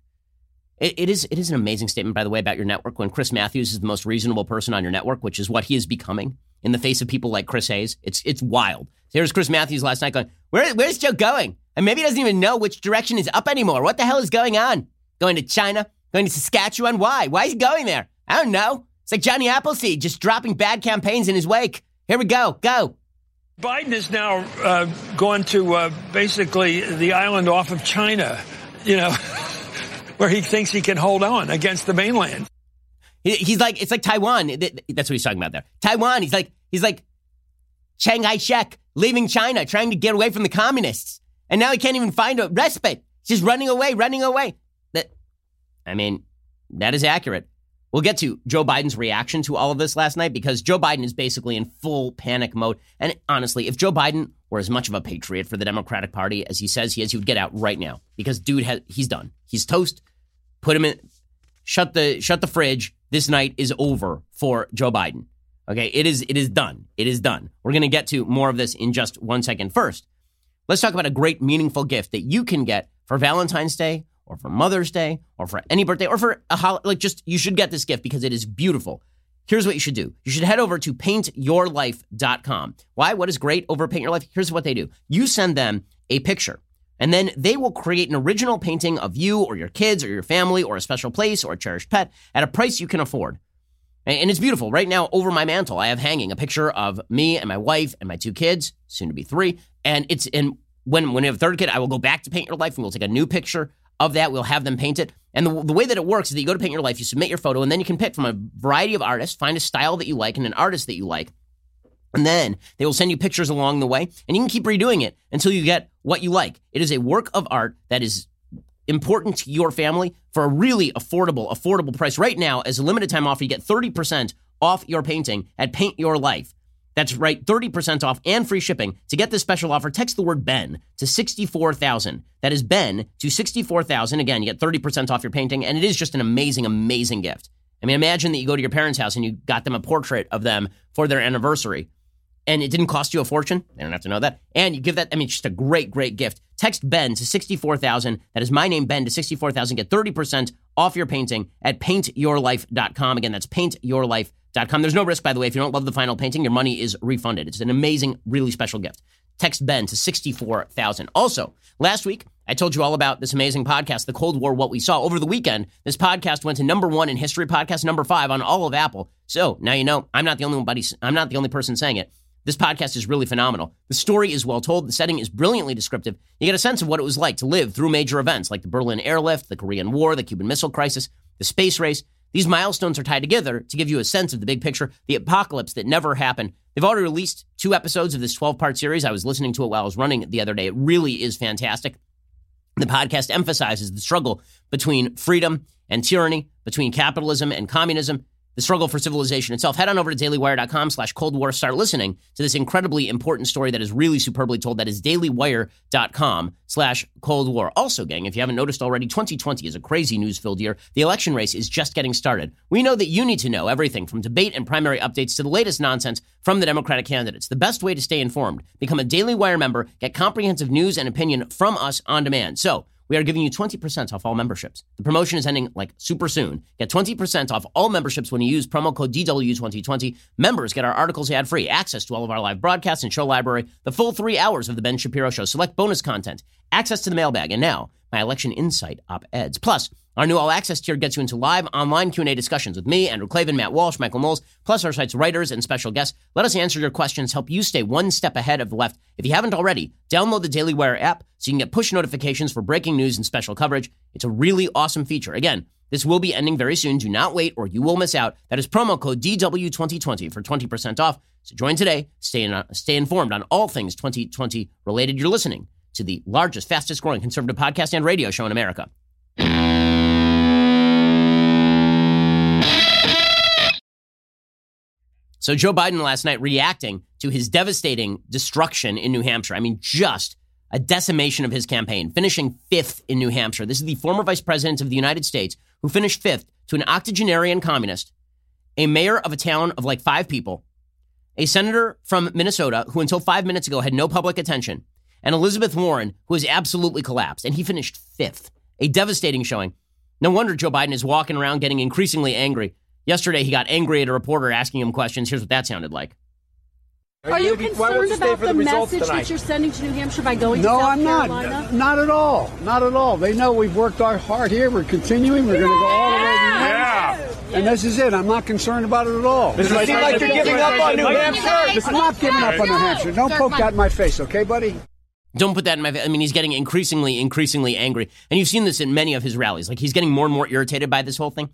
It, it is it is an amazing statement, by the way, about your network when Chris Matthews is the most reasonable person on your network, which is what he is becoming in the face of people like Chris Hayes. It's it's wild. Here's Chris Matthews last night going, Where, where's Joe going? And maybe he doesn't even know which direction is up anymore. What the hell is going on? Going to China? Going to Saskatchewan? Why? Why is he going there? I don't know. It's like Johnny Appleseed just dropping bad campaigns in his wake. Here we go. Go. Biden is now uh, going to uh, basically the island off of China, you know, where he thinks he can hold on against the mainland. He's like, it's like Taiwan. That's what he's talking about there. Taiwan. He's like, he's like Chiang Kai shek leaving China, trying to get away from the communists. And now he can't even find a respite. He's just running away, running away. That, I mean, that is accurate. We'll get to Joe Biden's reaction to all of this last night because Joe Biden is basically in full panic mode. And honestly, if Joe Biden were as much of a patriot for the Democratic Party as he says he is, he would get out right now because dude has he's done. He's toast. Put him in shut the shut the fridge. This night is over for Joe Biden. Okay, it is it is done. It is done. We're going to get to more of this in just one second. First, let's talk about a great meaningful gift that you can get for Valentine's Day or for Mother's Day or for any birthday or for a holiday. Like, just you should get this gift because it is beautiful. Here's what you should do. You should head over to paintyourlife.com. Why? What is great over Paint Your Life? Here's what they do you send them a picture, and then they will create an original painting of you or your kids or your family or a special place or a cherished pet at a price you can afford. And it's beautiful. Right now, over my mantle, I have hanging a picture of me and my wife and my two kids, soon to be three. And it's in when when we have a third kid, I will go back to Paint Your Life and we'll take a new picture of that. We'll have them paint it. And the, the way that it works is that you go to Paint Your Life, you submit your photo, and then you can pick from a variety of artists, find a style that you like and an artist that you like. And then they will send you pictures along the way, and you can keep redoing it until you get what you like. It is a work of art that is important to your family for a really affordable, affordable price. Right now, as a limited time offer, you get 30% off your painting at Paint Your Life. That's right, 30% off and free shipping. To get this special offer, text the word Ben to 64,000. That is Ben to 64,000. Again, you get 30% off your painting, and it is just an amazing, amazing gift. I mean, imagine that you go to your parents' house and you got them a portrait of them for their anniversary, and it didn't cost you a fortune. They don't have to know that. And you give that, I mean, just a great, great gift. Text Ben to 64,000. That is my name, Ben, to 64,000. Get 30% off your painting at paintyourlife.com. Again, that's paintyourlife.com there's no risk, by the way. If you don't love the final painting, your money is refunded. It's an amazing, really special gift. Text Ben to 64,000. Also, last week, I told you all about this amazing podcast, The Cold War What We Saw. Over the weekend, this podcast went to number one in history podcast, number five on all of Apple. So now you know I'm not the only one, I'm not the only person saying it. This podcast is really phenomenal. The story is well told. The setting is brilliantly descriptive. You get a sense of what it was like to live through major events like the Berlin airlift, the Korean War, the Cuban Missile Crisis, the space race, these milestones are tied together to give you a sense of the big picture, the apocalypse that never happened. They've already released two episodes of this 12 part series. I was listening to it while I was running the other day. It really is fantastic. The podcast emphasizes the struggle between freedom and tyranny, between capitalism and communism, the struggle for civilization itself. Head on over to dailywire.com slash Cold War. Start listening to this incredibly important story that is really superbly told. That is dailywire.com slash Cold War. Also, gang, if you haven't noticed already, 2020 is a crazy news filled year. The election race is just getting started. We know that you need to know everything from debate and primary updates to the latest nonsense from the Democratic candidates. The best way to stay informed, become a Daily Wire member, get comprehensive news and opinion from us on demand. So, we are giving you 20% off all memberships. The promotion is ending like super soon. Get 20% off all memberships when you use promo code DW2020. Members get our articles ad free, access to all of our live broadcasts and show library, the full three hours of The Ben Shapiro Show, select bonus content, access to the mailbag, and now my election insight op eds. Plus, our new All Access tier gets you into live online Q&A discussions with me, Andrew Klavan, Matt Walsh, Michael Knowles, plus our site's writers and special guests. Let us answer your questions, help you stay one step ahead of the left. If you haven't already, download the Daily Wire app so you can get push notifications for breaking news and special coverage. It's a really awesome feature. Again, this will be ending very soon. Do not wait or you will miss out. That is promo code DW2020 for 20% off. So join today. Stay, in, uh, stay informed on all things 2020 related. You're listening to the largest, fastest growing conservative podcast and radio show in America. So Joe Biden last night reacting to his devastating destruction in New Hampshire. I mean, just a decimation of his campaign, finishing fifth in New Hampshire. This is the former vice president of the United States who finished fifth to an octogenarian communist, a mayor of a town of like five people, a senator from Minnesota who until five minutes ago had no public attention, and Elizabeth Warren who has absolutely collapsed. And he finished fifth. A devastating showing. No wonder Joe Biden is walking around getting increasingly angry Yesterday, he got angry at a reporter asking him questions. Here's what that sounded like. Are you concerned about the message tonight? that you're sending to New Hampshire by going no, to South I'm not. Carolina? Not at all. Not at all. They know we've worked our hard here. We're continuing. We're going to go all the way to New Hampshire. Yeah. And this is it. I'm not concerned about it at all. Does it seem like you're giving up on New Hampshire? I'm not giving up on New Hampshire. Don't poke that in my face, okay, buddy? Don't put that in my face. I mean, he's getting increasingly, increasingly angry. And you've seen this in many of his rallies. Like, he's getting more and more irritated by this whole thing.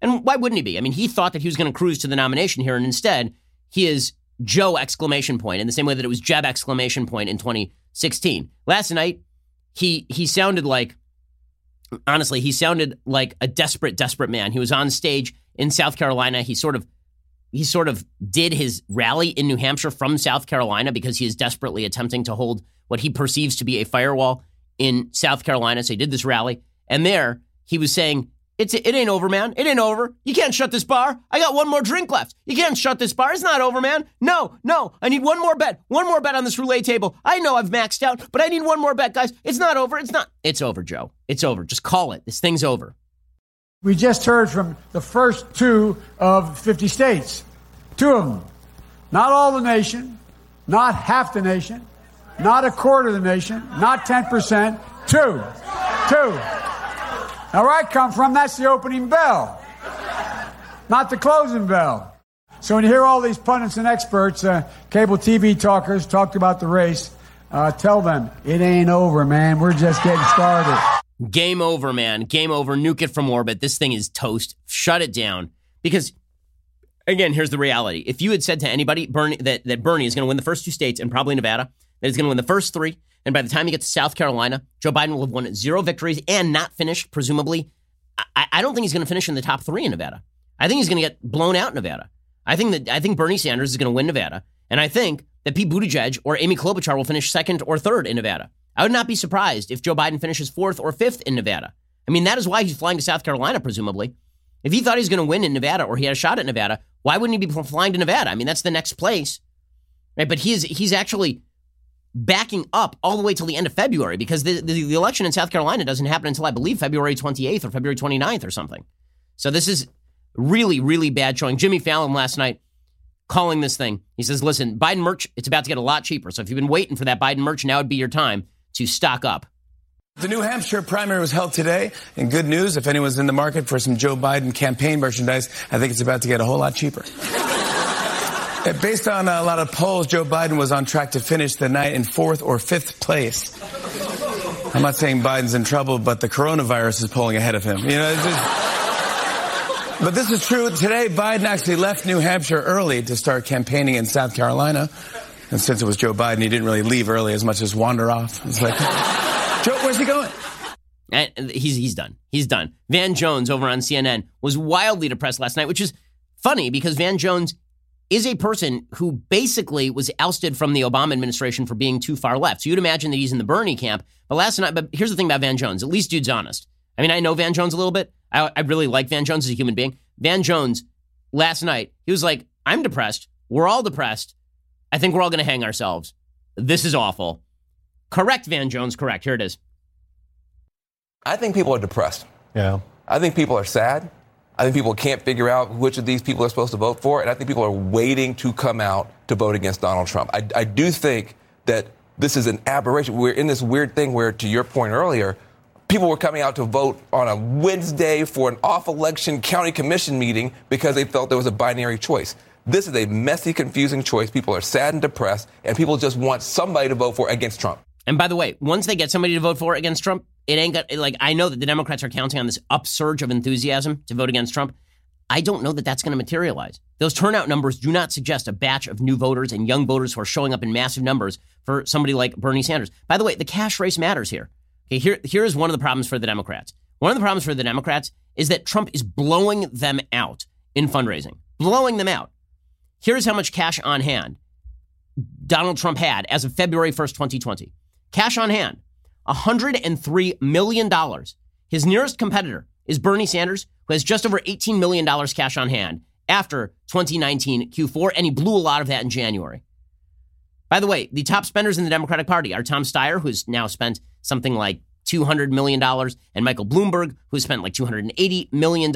And why wouldn't he be? I mean, he thought that he was going to cruise to the nomination here, and instead, he is Joe exclamation point in the same way that it was Jeb exclamation point in 2016. Last night, he he sounded like honestly, he sounded like a desperate, desperate man. He was on stage in South Carolina. He sort of he sort of did his rally in New Hampshire from South Carolina because he is desperately attempting to hold what he perceives to be a firewall in South Carolina. So he did this rally, and there he was saying it's it ain't over, man. It ain't over. You can't shut this bar. I got one more drink left. You can't shut this bar. It's not over, man. No, no. I need one more bet. One more bet on this roulette table. I know I've maxed out, but I need one more bet, guys. It's not over. It's not. It's over, Joe. It's over. Just call it. This thing's over. We just heard from the first two of 50 states. Two of them. Not all the nation, not half the nation, not a quarter of the nation, not 10%. Two. Two. Now, where I come from, that's the opening bell, not the closing bell. So when you hear all these pundits and experts, uh, cable TV talkers talked about the race, uh, tell them it ain't over, man. We're just getting started. Game over, man. Game over. Nuke it from orbit. This thing is toast. Shut it down. Because, again, here's the reality. If you had said to anybody Bernie, that, that Bernie is going to win the first two states and probably Nevada, that he's going to win the first three, and by the time you get to South Carolina, Joe Biden will have won zero victories and not finished, presumably. I, I don't think he's going to finish in the top three in Nevada. I think he's going to get blown out in Nevada. I think that I think Bernie Sanders is going to win Nevada, And I think that Pete Buttigieg or Amy Klobuchar will finish second or third in Nevada. I would not be surprised if Joe Biden finishes fourth or fifth in Nevada. I mean, that is why he's flying to South Carolina, presumably. If he thought he was going to win in Nevada or he had a shot at Nevada, why wouldn't he be flying to Nevada? I mean, that's the next place, right? But he's he's actually backing up all the way till the end of February because the, the, the election in South Carolina doesn't happen until I believe February 28th or February 29th or something. So this is really, really bad showing. Jimmy Fallon last night calling this thing. He says, listen, Biden merch, it's about to get a lot cheaper. So if you've been waiting for that Biden merch, now would be your time to stock up. The New Hampshire primary was held today, and good news if anyone's in the market for some Joe Biden campaign merchandise, I think it's about to get a whole lot cheaper. Based on a lot of polls, Joe Biden was on track to finish the night in fourth or fifth place. I'm not saying Biden's in trouble, but the coronavirus is pulling ahead of him. You know, just, but this is true. Today, Biden actually left New Hampshire early to start campaigning in South Carolina. And since it was Joe Biden, he didn't really leave early as much as wander off. It's like, Joe, where's he going? And he's he's done. He's done. Van Jones over on CNN was wildly depressed last night, which is funny because Van Jones is a person who basically was ousted from the Obama administration for being too far left. So you'd imagine that he's in the Bernie camp. But last night, but here's the thing about Van Jones. At least dude's honest. I mean, I know Van Jones a little bit. I, I really like Van Jones as a human being. Van Jones last night, he was like, I'm depressed. We're all depressed. I think we're all going to hang ourselves. This is awful. Correct, Van Jones. Correct. Here it is. I think people are depressed. Yeah. I think people are sad. I think people can't figure out which of these people are supposed to vote for, and I think people are waiting to come out to vote against Donald Trump. I, I do think that this is an aberration. We're in this weird thing where, to your point earlier, people were coming out to vote on a Wednesday for an off election county commission meeting because they felt there was a binary choice. This is a messy, confusing choice. People are sad and depressed, and people just want somebody to vote for against Trump. And by the way, once they get somebody to vote for against Trump, it ain't got like I know that the Democrats are counting on this upsurge of enthusiasm to vote against Trump. I don't know that that's going to materialize. Those turnout numbers do not suggest a batch of new voters and young voters who are showing up in massive numbers for somebody like Bernie Sanders. By the way, the cash race matters here. Okay, here here is one of the problems for the Democrats. One of the problems for the Democrats is that Trump is blowing them out in fundraising, blowing them out. Here's how much cash on hand Donald Trump had as of February 1st, 2020. Cash on hand, $103 million. His nearest competitor is Bernie Sanders, who has just over $18 million cash on hand after 2019 Q4, and he blew a lot of that in January. By the way, the top spenders in the Democratic Party are Tom Steyer, who's now spent something like $200 million, and Michael Bloomberg, who spent like $280 million.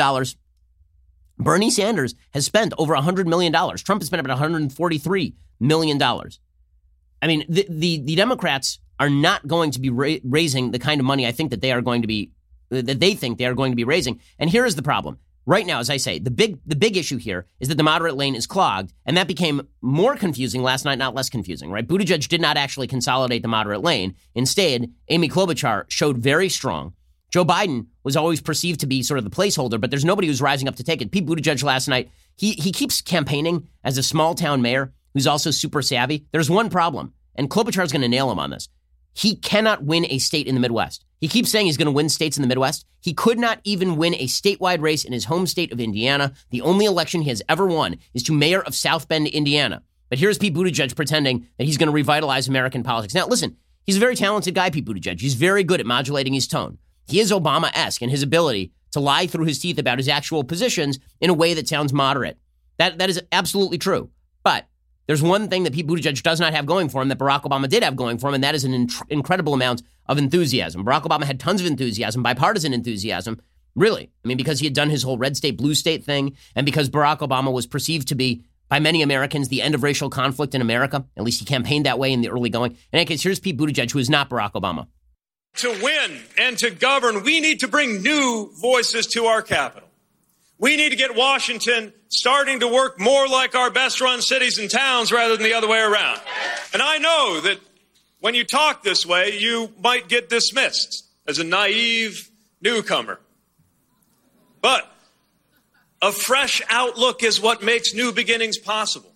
Bernie Sanders has spent over $100 million. Trump has spent about $143 million. I mean, the, the, the Democrats are not going to be ra- raising the kind of money I think that they are going to be uh, that they think they are going to be raising. And here is the problem. Right now, as I say, the big the big issue here is that the moderate lane is clogged, and that became more confusing last night, not less confusing, right? Buttigieg did not actually consolidate the moderate lane. Instead, Amy Klobuchar showed very strong. Joe Biden was always perceived to be sort of the placeholder, but there's nobody who's rising up to take it. Pete Buttigieg last night, he he keeps campaigning as a small town mayor who's also super savvy. There's one problem, and Klobuchar is going to nail him on this. He cannot win a state in the Midwest. He keeps saying he's going to win states in the Midwest. He could not even win a statewide race in his home state of Indiana. The only election he has ever won is to mayor of South Bend, Indiana. But here's Pete Buttigieg pretending that he's going to revitalize American politics. Now, listen, he's a very talented guy, Pete Buttigieg. He's very good at modulating his tone. He is Obama esque in his ability to lie through his teeth about his actual positions in a way that sounds moderate. That, that is absolutely true. But there's one thing that Pete Buttigieg does not have going for him that Barack Obama did have going for him, and that is an in- incredible amount of enthusiasm. Barack Obama had tons of enthusiasm, bipartisan enthusiasm, really. I mean, because he had done his whole red state, blue state thing, and because Barack Obama was perceived to be, by many Americans, the end of racial conflict in America. At least he campaigned that way in the early going. In any case, here's Pete Buttigieg, who is not Barack Obama. To win and to govern, we need to bring new voices to our capital. We need to get Washington starting to work more like our best run cities and towns rather than the other way around. And I know that when you talk this way, you might get dismissed as a naive newcomer. But a fresh outlook is what makes new beginnings possible.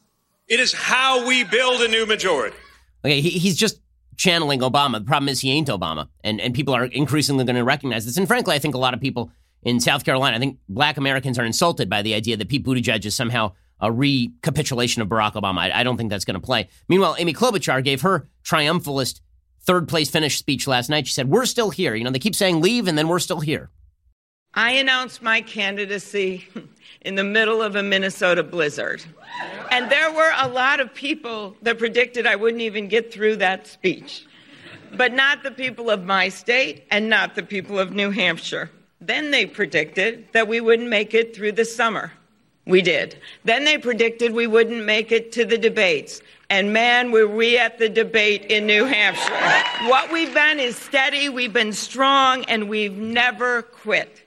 It is how we build a new majority. Okay, he, he's just channeling Obama. The problem is he ain't Obama. And, and people are increasingly going to recognize this. And frankly, I think a lot of people in South Carolina, I think black Americans are insulted by the idea that Pete Buttigieg is somehow a recapitulation of Barack Obama. I, I don't think that's going to play. Meanwhile, Amy Klobuchar gave her triumphalist third place finish speech last night. She said, We're still here. You know, they keep saying leave, and then we're still here. I announced my candidacy in the middle of a Minnesota blizzard. And there were a lot of people that predicted I wouldn't even get through that speech. But not the people of my state and not the people of New Hampshire. Then they predicted that we wouldn't make it through the summer. We did. Then they predicted we wouldn't make it to the debates. And man, were we at the debate in New Hampshire. What we've been is steady, we've been strong, and we've never quit.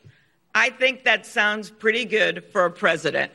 I think that sounds pretty good for a president.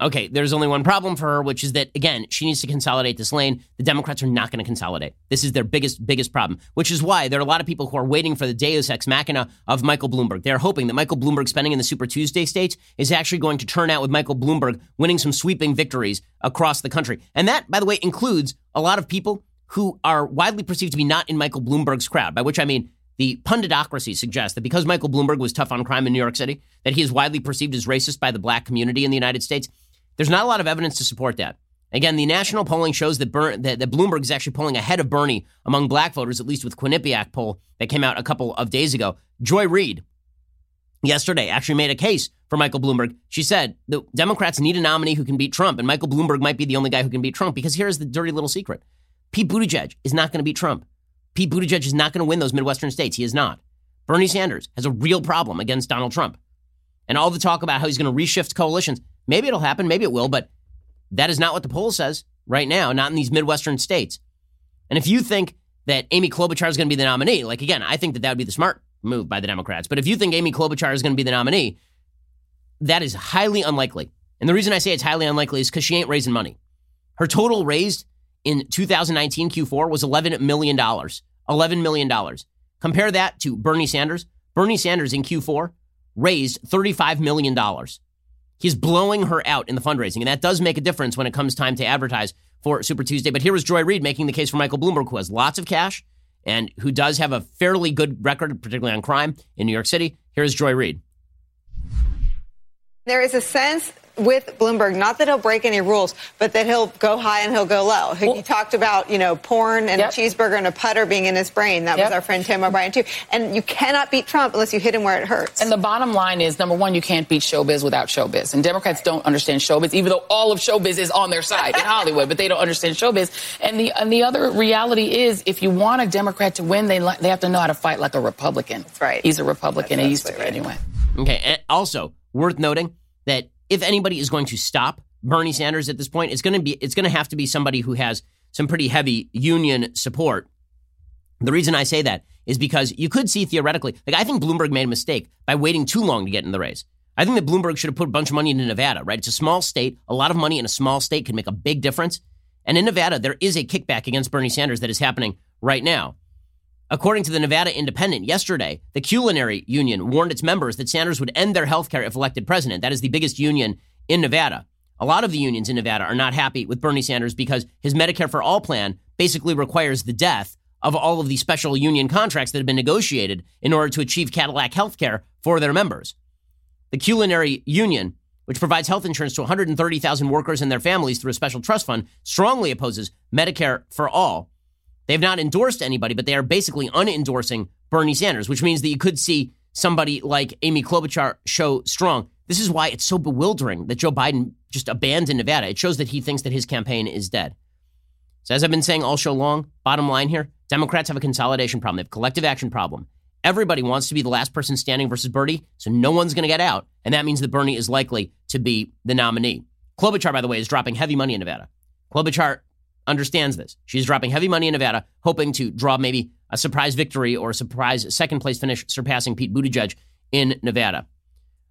Okay, there's only one problem for her, which is that, again, she needs to consolidate this lane. The Democrats are not going to consolidate. This is their biggest, biggest problem, which is why there are a lot of people who are waiting for the deus ex machina of Michael Bloomberg. They're hoping that Michael Bloomberg spending in the Super Tuesday states is actually going to turn out with Michael Bloomberg winning some sweeping victories across the country. And that, by the way, includes a lot of people who are widely perceived to be not in Michael Bloomberg's crowd, by which I mean the punditocracy suggests that because Michael Bloomberg was tough on crime in New York City, that he is widely perceived as racist by the black community in the United States. There's not a lot of evidence to support that. Again, the national polling shows that, that, that, Bloomberg is actually polling ahead of Bernie among black voters, at least with Quinnipiac poll that came out a couple of days ago. Joy Reid yesterday actually made a case for Michael Bloomberg. She said the Democrats need a nominee who can beat Trump, and Michael Bloomberg might be the only guy who can beat Trump because here's the dirty little secret. Pete Buttigieg is not going to beat Trump. Pete Buttigieg is not going to win those Midwestern states. He is not. Bernie Sanders has a real problem against Donald Trump. And all the talk about how he's going to reshift coalitions, maybe it'll happen, maybe it will, but that is not what the poll says right now, not in these Midwestern states. And if you think that Amy Klobuchar is going to be the nominee, like again, I think that that would be the smart move by the Democrats. But if you think Amy Klobuchar is going to be the nominee, that is highly unlikely. And the reason I say it's highly unlikely is because she ain't raising money. Her total raised in 2019 Q4 was $11 million. $11 million. Compare that to Bernie Sanders. Bernie Sanders in Q4 raised $35 million. He's blowing her out in the fundraising, and that does make a difference when it comes time to advertise for Super Tuesday. But here was Joy Reid making the case for Michael Bloomberg, who has lots of cash and who does have a fairly good record, particularly on crime in New York City. Here's Joy Reid. There is a sense with Bloomberg, not that he'll break any rules, but that he'll go high and he'll go low. He, well, talked about, you know, porn and yep. a cheeseburger and a putter being in his brain. That yep. was our friend Tim O'Brien, too. And you cannot beat Trump unless you hit him where it hurts. And the bottom line is, number one, you can't beat showbiz without showbiz. And Democrats don't understand showbiz, even though all of showbiz is on their side in Hollywood, but they don't understand showbiz. And the, and the other reality is, if you want a Democrat to win, they, they have to know how to fight like a Republican. That's right. He's a Republican. That's he used to be right. anyway. Okay. And also, worth noting that if anybody is going to stop Bernie Sanders at this point, it's going to be it's going to have to be somebody who has some pretty heavy union support. The reason I say that is because you could see theoretically, like I think Bloomberg made a mistake by waiting too long to get in the race. I think that Bloomberg should have put a bunch of money into Nevada, right? It's a small state. A lot of money in a small state can make a big difference. And in Nevada, there is a kickback against Bernie Sanders that is happening right now. According to the Nevada Independent, yesterday, the culinary union warned its members that Sanders would end their health care if elected president. That is the biggest union in Nevada. A lot of the unions in Nevada are not happy with Bernie Sanders because his Medicare for All plan basically requires the death of all of the special union contracts that have been negotiated in order to achieve Cadillac health care for their members. The culinary union, which provides health insurance to 130,000 workers and their families through a special trust fund, strongly opposes Medicare for All they have not endorsed anybody, but they are basically unendorsing Bernie Sanders, which means that you could see somebody like Amy Klobuchar show strong. This is why it's so bewildering that Joe Biden just abandoned Nevada. It shows that he thinks that his campaign is dead. So, as I've been saying all show long, bottom line here Democrats have a consolidation problem. They have a collective action problem. Everybody wants to be the last person standing versus Bernie, so no one's going to get out. And that means that Bernie is likely to be the nominee. Klobuchar, by the way, is dropping heavy money in Nevada. Klobuchar understands this. She's dropping heavy money in Nevada, hoping to draw maybe a surprise victory or a surprise second place finish, surpassing Pete Buttigieg in Nevada.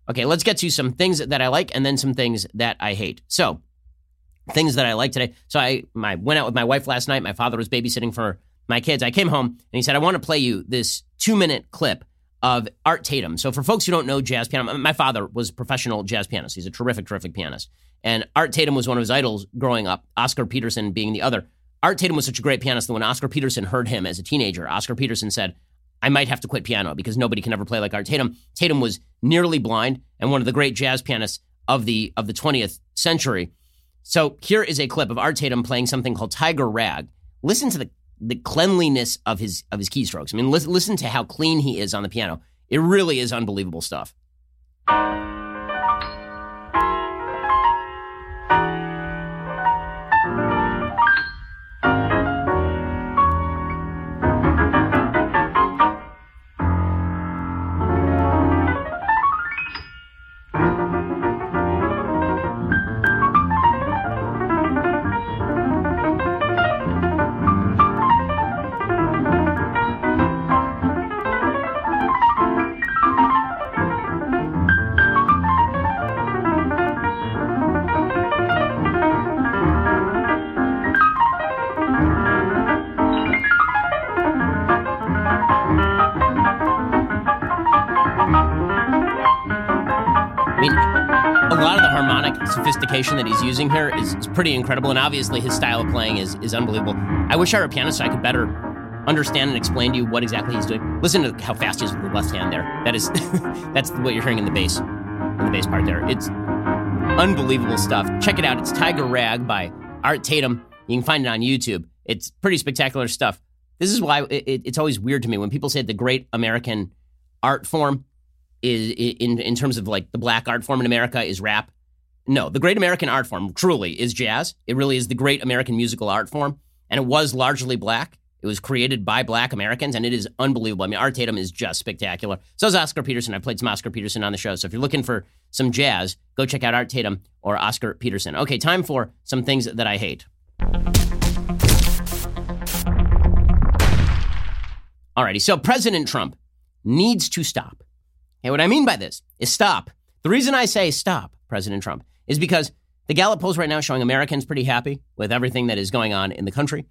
Okay, let's get to some things that I like and then some things that I hate. So, things that I like today. So I, I went out with my wife last night. My father was babysitting for my kids. I came home and he said, I want to play you this two minute clip of Art Tatum. So for folks who don't know jazz piano, my father was a professional jazz pianist. He's a terrific, terrific pianist. And Art Tatum was one of his idols growing up, Oscar Peterson being the other. Art Tatum was such a great pianist that when Oscar Peterson heard him as a teenager, Oscar Peterson said, I might have to quit piano because nobody can ever play like Art Tatum. Tatum was nearly blind and one of the great jazz pianists of the of the 20th century. So here is a clip of Art Tatum playing something called Tiger Rag. Listen to the the cleanliness of his of his keystrokes. I mean, listen, listen to how clean he is on the piano. It really is unbelievable stuff. Using here is, is, pretty incredible, and obviously his style of playing is, is unbelievable. I wish I were a pianist so I could better understand and explain to you what exactly he's doing. Listen to how fast he is with the left hand there. That is, that's what you're hearing in the bass, in the bass part there. It's unbelievable stuff. Check it out. It's Tiger Rag by Art Tatum. You can find it on YouTube. It's pretty spectacular stuff. This is why it, it's always weird to me when people say the great American art form is in in terms of like the black art form in America is rap. No, the great American art form truly is jazz. It really is the great American musical art form, and it was largely black. It was created by black Americans, and it is unbelievable. I mean, Art Tatum is just spectacular. So is Oscar Peterson. I played some Oscar Peterson on the show. So if you're looking for some jazz, go check out Art Tatum or Oscar Peterson. Okay, time for some things that I hate. Alrighty, so President Trump needs to stop. And what I mean by this is stop. The reason I say stop, President Trump, is because the Gallup polls right now showing Americans pretty happy with everything that is going on in the country.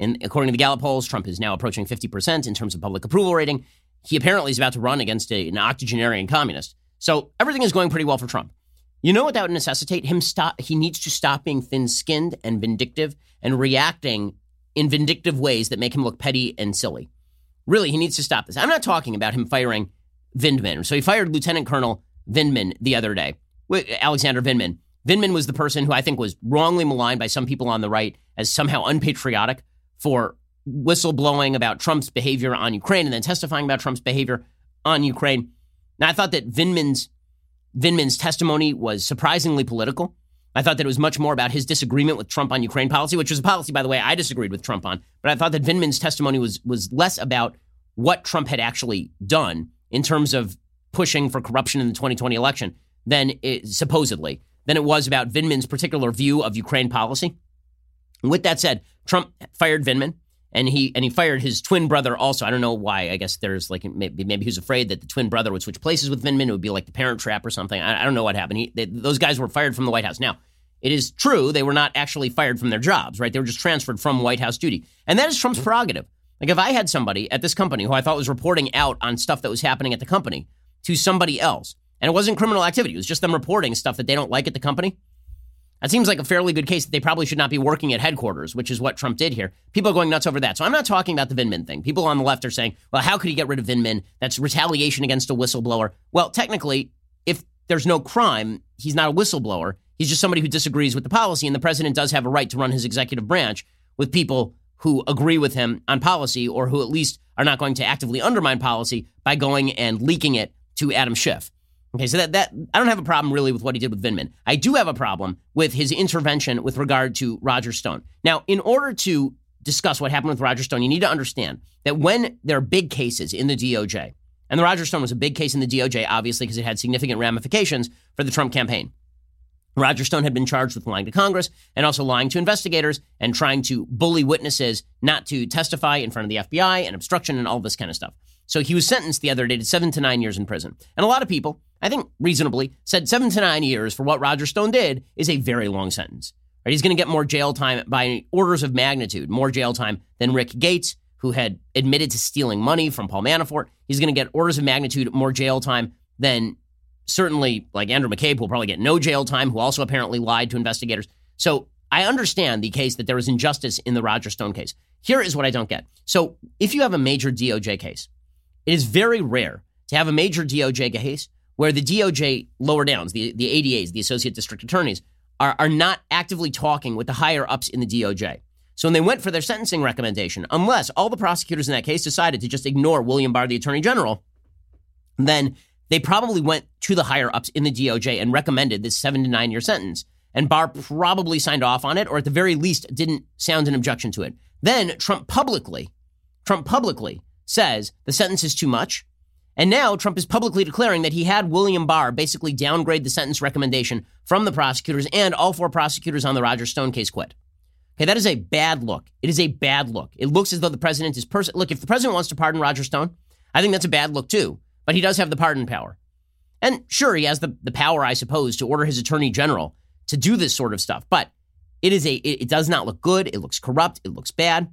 And according to the Gallup polls, Trump is now approaching 50% in terms of public approval rating. He apparently is about to run against a, an octogenarian communist. So everything is going pretty well for Trump. You know what that would necessitate? Him stop he needs to stop being thin-skinned and vindictive and reacting in vindictive ways that make him look petty and silly. Really, he needs to stop this. I'm not talking about him firing Vindman. So he fired Lieutenant Colonel Vindman the other day, Alexander Vindman. Vindman was the person who I think was wrongly maligned by some people on the right as somehow unpatriotic for whistleblowing about Trump's behavior on Ukraine and then testifying about Trump's behavior on Ukraine. Now, I thought that Vindman's, Vindman's testimony was surprisingly political. I thought that it was much more about his disagreement with Trump on Ukraine policy, which was a policy, by the way, I disagreed with Trump on. But I thought that Vindman's testimony was was less about what Trump had actually done in terms of pushing for corruption in the 2020 election than it, supposedly than it was about Vindman's particular view of Ukraine policy. With that said, Trump fired Vindman and he and he fired his twin brother also. I don't know why. I guess there's like maybe maybe he was afraid that the twin brother would switch places with Vindman. It would be like the Parent Trap or something. I, I don't know what happened. He, they, those guys were fired from the White House. Now, it is true they were not actually fired from their jobs, right? They were just transferred from White House duty, and that is Trump's prerogative. Like if I had somebody at this company who I thought was reporting out on stuff that was happening at the company to somebody else, and it wasn't criminal activity, it was just them reporting stuff that they don't like at the company. That seems like a fairly good case that they probably should not be working at headquarters, which is what Trump did here. People are going nuts over that. So I'm not talking about the Vindman thing. People on the left are saying, well, how could he get rid of Vindman? That's retaliation against a whistleblower. Well, technically, if there's no crime, he's not a whistleblower. He's just somebody who disagrees with the policy, and the president does have a right to run his executive branch with people who agree with him on policy or who at least are not going to actively undermine policy by going and leaking it to Adam Schiff. Okay, so that, that I don't have a problem really with what he did with Vindman. I do have a problem with his intervention with regard to Roger Stone. Now, in order to discuss what happened with Roger Stone, you need to understand that when there are big cases in the DOJ, and the Roger Stone was a big case in the DOJ, obviously, because it had significant ramifications for the Trump campaign. Roger Stone had been charged with lying to Congress and also lying to investigators and trying to bully witnesses not to testify in front of the FBI and obstruction and all this kind of stuff. So he was sentenced the other day to seven to nine years in prison. And a lot of people, I think reasonably, said seven to nine years for what Roger Stone did is a very long sentence. Right? He's going to get more jail time by orders of magnitude, more jail time than Rick Gates, who had admitted to stealing money from Paul Manafort. He's going to get orders of magnitude more jail time than certainly like Andrew McCabe, will probably get no jail time, who also apparently lied to investigators. So I understand the case that there was injustice in the Roger Stone case. Here is what I don't get. So if you have a major DOJ case, it is very rare to have a major DOJ case where the DOJ lower downs, the, the ADAs, the Associate District Attorneys, are, are not actively talking with the higher ups in the DOJ. So when they went for their sentencing recommendation, unless all the prosecutors in that case decided to just ignore William Barr, the attorney general, then they probably went to the higher ups in the DOJ and recommended this seven to nine year sentence. And Barr probably signed off on it, or at the very least didn't sound an objection to it. Then Trump publicly, Trump publicly says the sentence is too much. And now Trump is publicly declaring that he had William Barr basically downgrade the sentence recommendation from the prosecutors, and all four prosecutors on the Roger Stone case quit. Okay, that is a bad look. It is a bad look. It looks as though the president is person. Look, if the president wants to pardon Roger Stone, I think that's a bad look too. But he does have the pardon power, and sure, he has the the power, I suppose, to order his attorney general to do this sort of stuff. But it is a. It, it does not look good. It looks corrupt. It looks bad.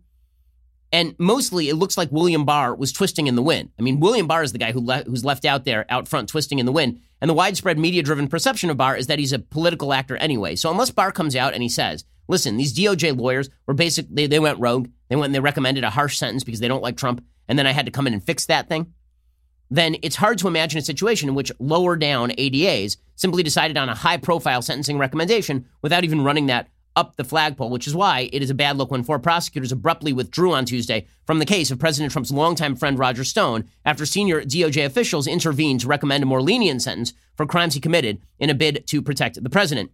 And mostly, it looks like William Barr was twisting in the wind. I mean, William Barr is the guy who le- who's left out there, out front, twisting in the wind. And the widespread media driven perception of Barr is that he's a political actor anyway. So unless Barr comes out and he says, listen, these DOJ lawyers were basic, they, they went rogue. They went and they recommended a harsh sentence because they don't like Trump. And then I had to come in and fix that thing. Then it's hard to imagine a situation in which lower down ADAs simply decided on a high profile sentencing recommendation without even running that up the flagpole, which is why it is a bad look when four prosecutors abruptly withdrew on Tuesday from the case of President Trump's longtime friend Roger Stone after senior DOJ officials intervened to recommend a more lenient sentence for crimes he committed in a bid to protect the president.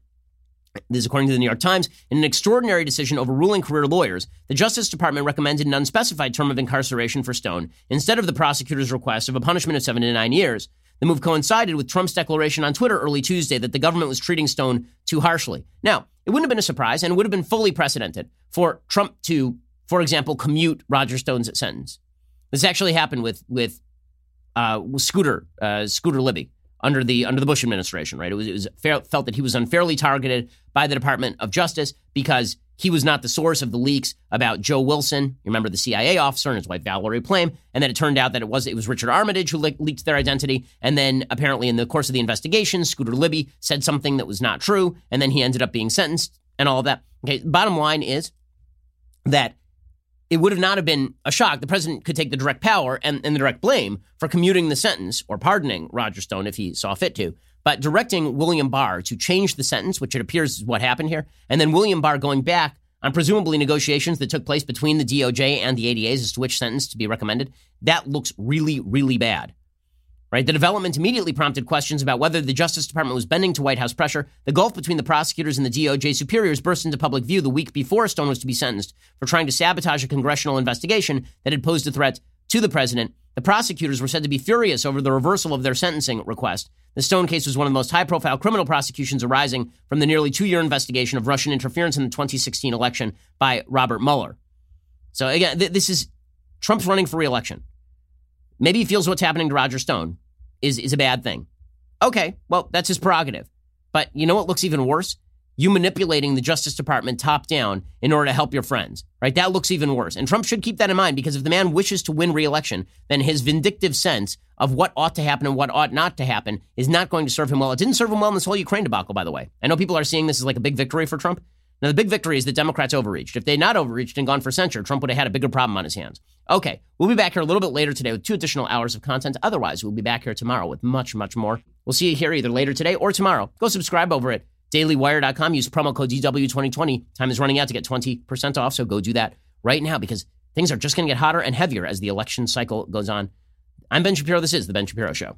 This is according to the New York Times. In an extraordinary decision overruling career lawyers, the Justice Department recommended an unspecified term of incarceration for Stone instead of the prosecutor's request of a punishment of seven to nine years. The move coincided with Trump's declaration on Twitter early Tuesday that the government was treating Stone too harshly. Now, it wouldn't have been a surprise and would have been fully precedented for Trump to, for example, commute Roger Stone's sentence. This actually happened with with uh, Scooter uh, Scooter Libby under the under the Bush administration, right? It was, it was fair, felt that he was unfairly targeted by the Department of Justice because he was not the source of the leaks about Joe Wilson. You remember the CIA officer and his wife Valerie Plame, and then it turned out that it was it was Richard Armitage who le- leaked their identity. And then apparently in the course of the investigation, Scooter Libby said something that was not true, and then he ended up being sentenced and all of that. Okay, bottom line is that it would have not have been a shock. The president could take the direct power and, and the direct blame for commuting the sentence or pardoning Roger Stone if he saw fit to, but directing William Barr to change the sentence, which it appears is what happened here, and then William Barr going back on presumably negotiations that took place between the DOJ and the ADAs as to which sentence to be recommended, that looks really, really bad. Right? The development immediately prompted questions about whether the Justice Department was bending to White House pressure. The gulf between the prosecutors and the DOJ superiors burst into public view the week before Stone was to be sentenced for trying to sabotage a congressional investigation that had posed a threat to the president. The prosecutors were said to be furious over the reversal of their sentencing request. The Stone case was one of the most high profile criminal prosecutions arising from the nearly two year investigation of Russian interference in the 2016 election by Robert Mueller. So, again, th- this is Trump's running for reelection. Maybe he feels what's happening to Roger Stone is, is a bad thing. Okay, well, that's his prerogative. But you know what looks even worse? You manipulating the Justice Department top down in order to help your friends, right? That looks even worse. And Trump should keep that in mind because if the man wishes to win reelection, then his vindictive sense of what ought to happen and what ought not to happen is not going to serve him well. It didn't serve him well in this whole Ukraine debacle, by the way. I know people are seeing this as like a big victory for Trump. Now, the big victory is that Democrats overreached. If they not overreached and gone for censure, Trump would have had a bigger problem on his hands. Okay, we'll be back here a little bit later today with two additional hours of content. Otherwise, we'll be back here tomorrow with much, much more. We'll see you here either later today or tomorrow. Go subscribe over at dailywire.com. Use promo code DW2020. Time is running out to get 20% off, so go do that right now because things are just going to get hotter and heavier as the election cycle goes on. I'm Ben Shapiro. This is The Ben Shapiro Show.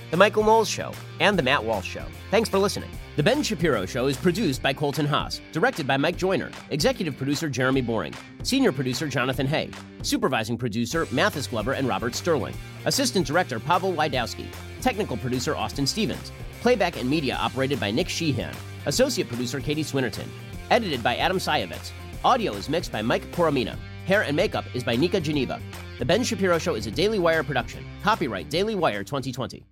The Michael Knowles Show, and The Matt Walsh Show. Thanks for listening. The Ben Shapiro Show is produced by Colton Haas, directed by Mike Joyner, executive producer Jeremy Boring, senior producer Jonathan Hay, supervising producer Mathis Glover and Robert Sterling, assistant director Pavel Wydowski, technical producer Austin Stevens, playback and media operated by Nick Sheehan, associate producer Katie Swinnerton, edited by Adam Sayevitz. Audio is mixed by Mike Coromina. Hair and makeup is by Nika Geneva. The Ben Shapiro Show is a Daily Wire production. Copyright Daily Wire 2020.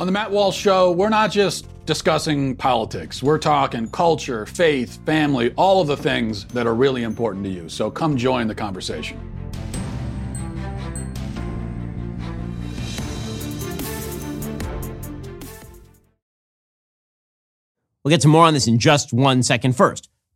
On the Matt Walsh Show, we're not just discussing politics. We're talking culture, faith, family, all of the things that are really important to you. So come join the conversation. We'll get to more on this in just one second first.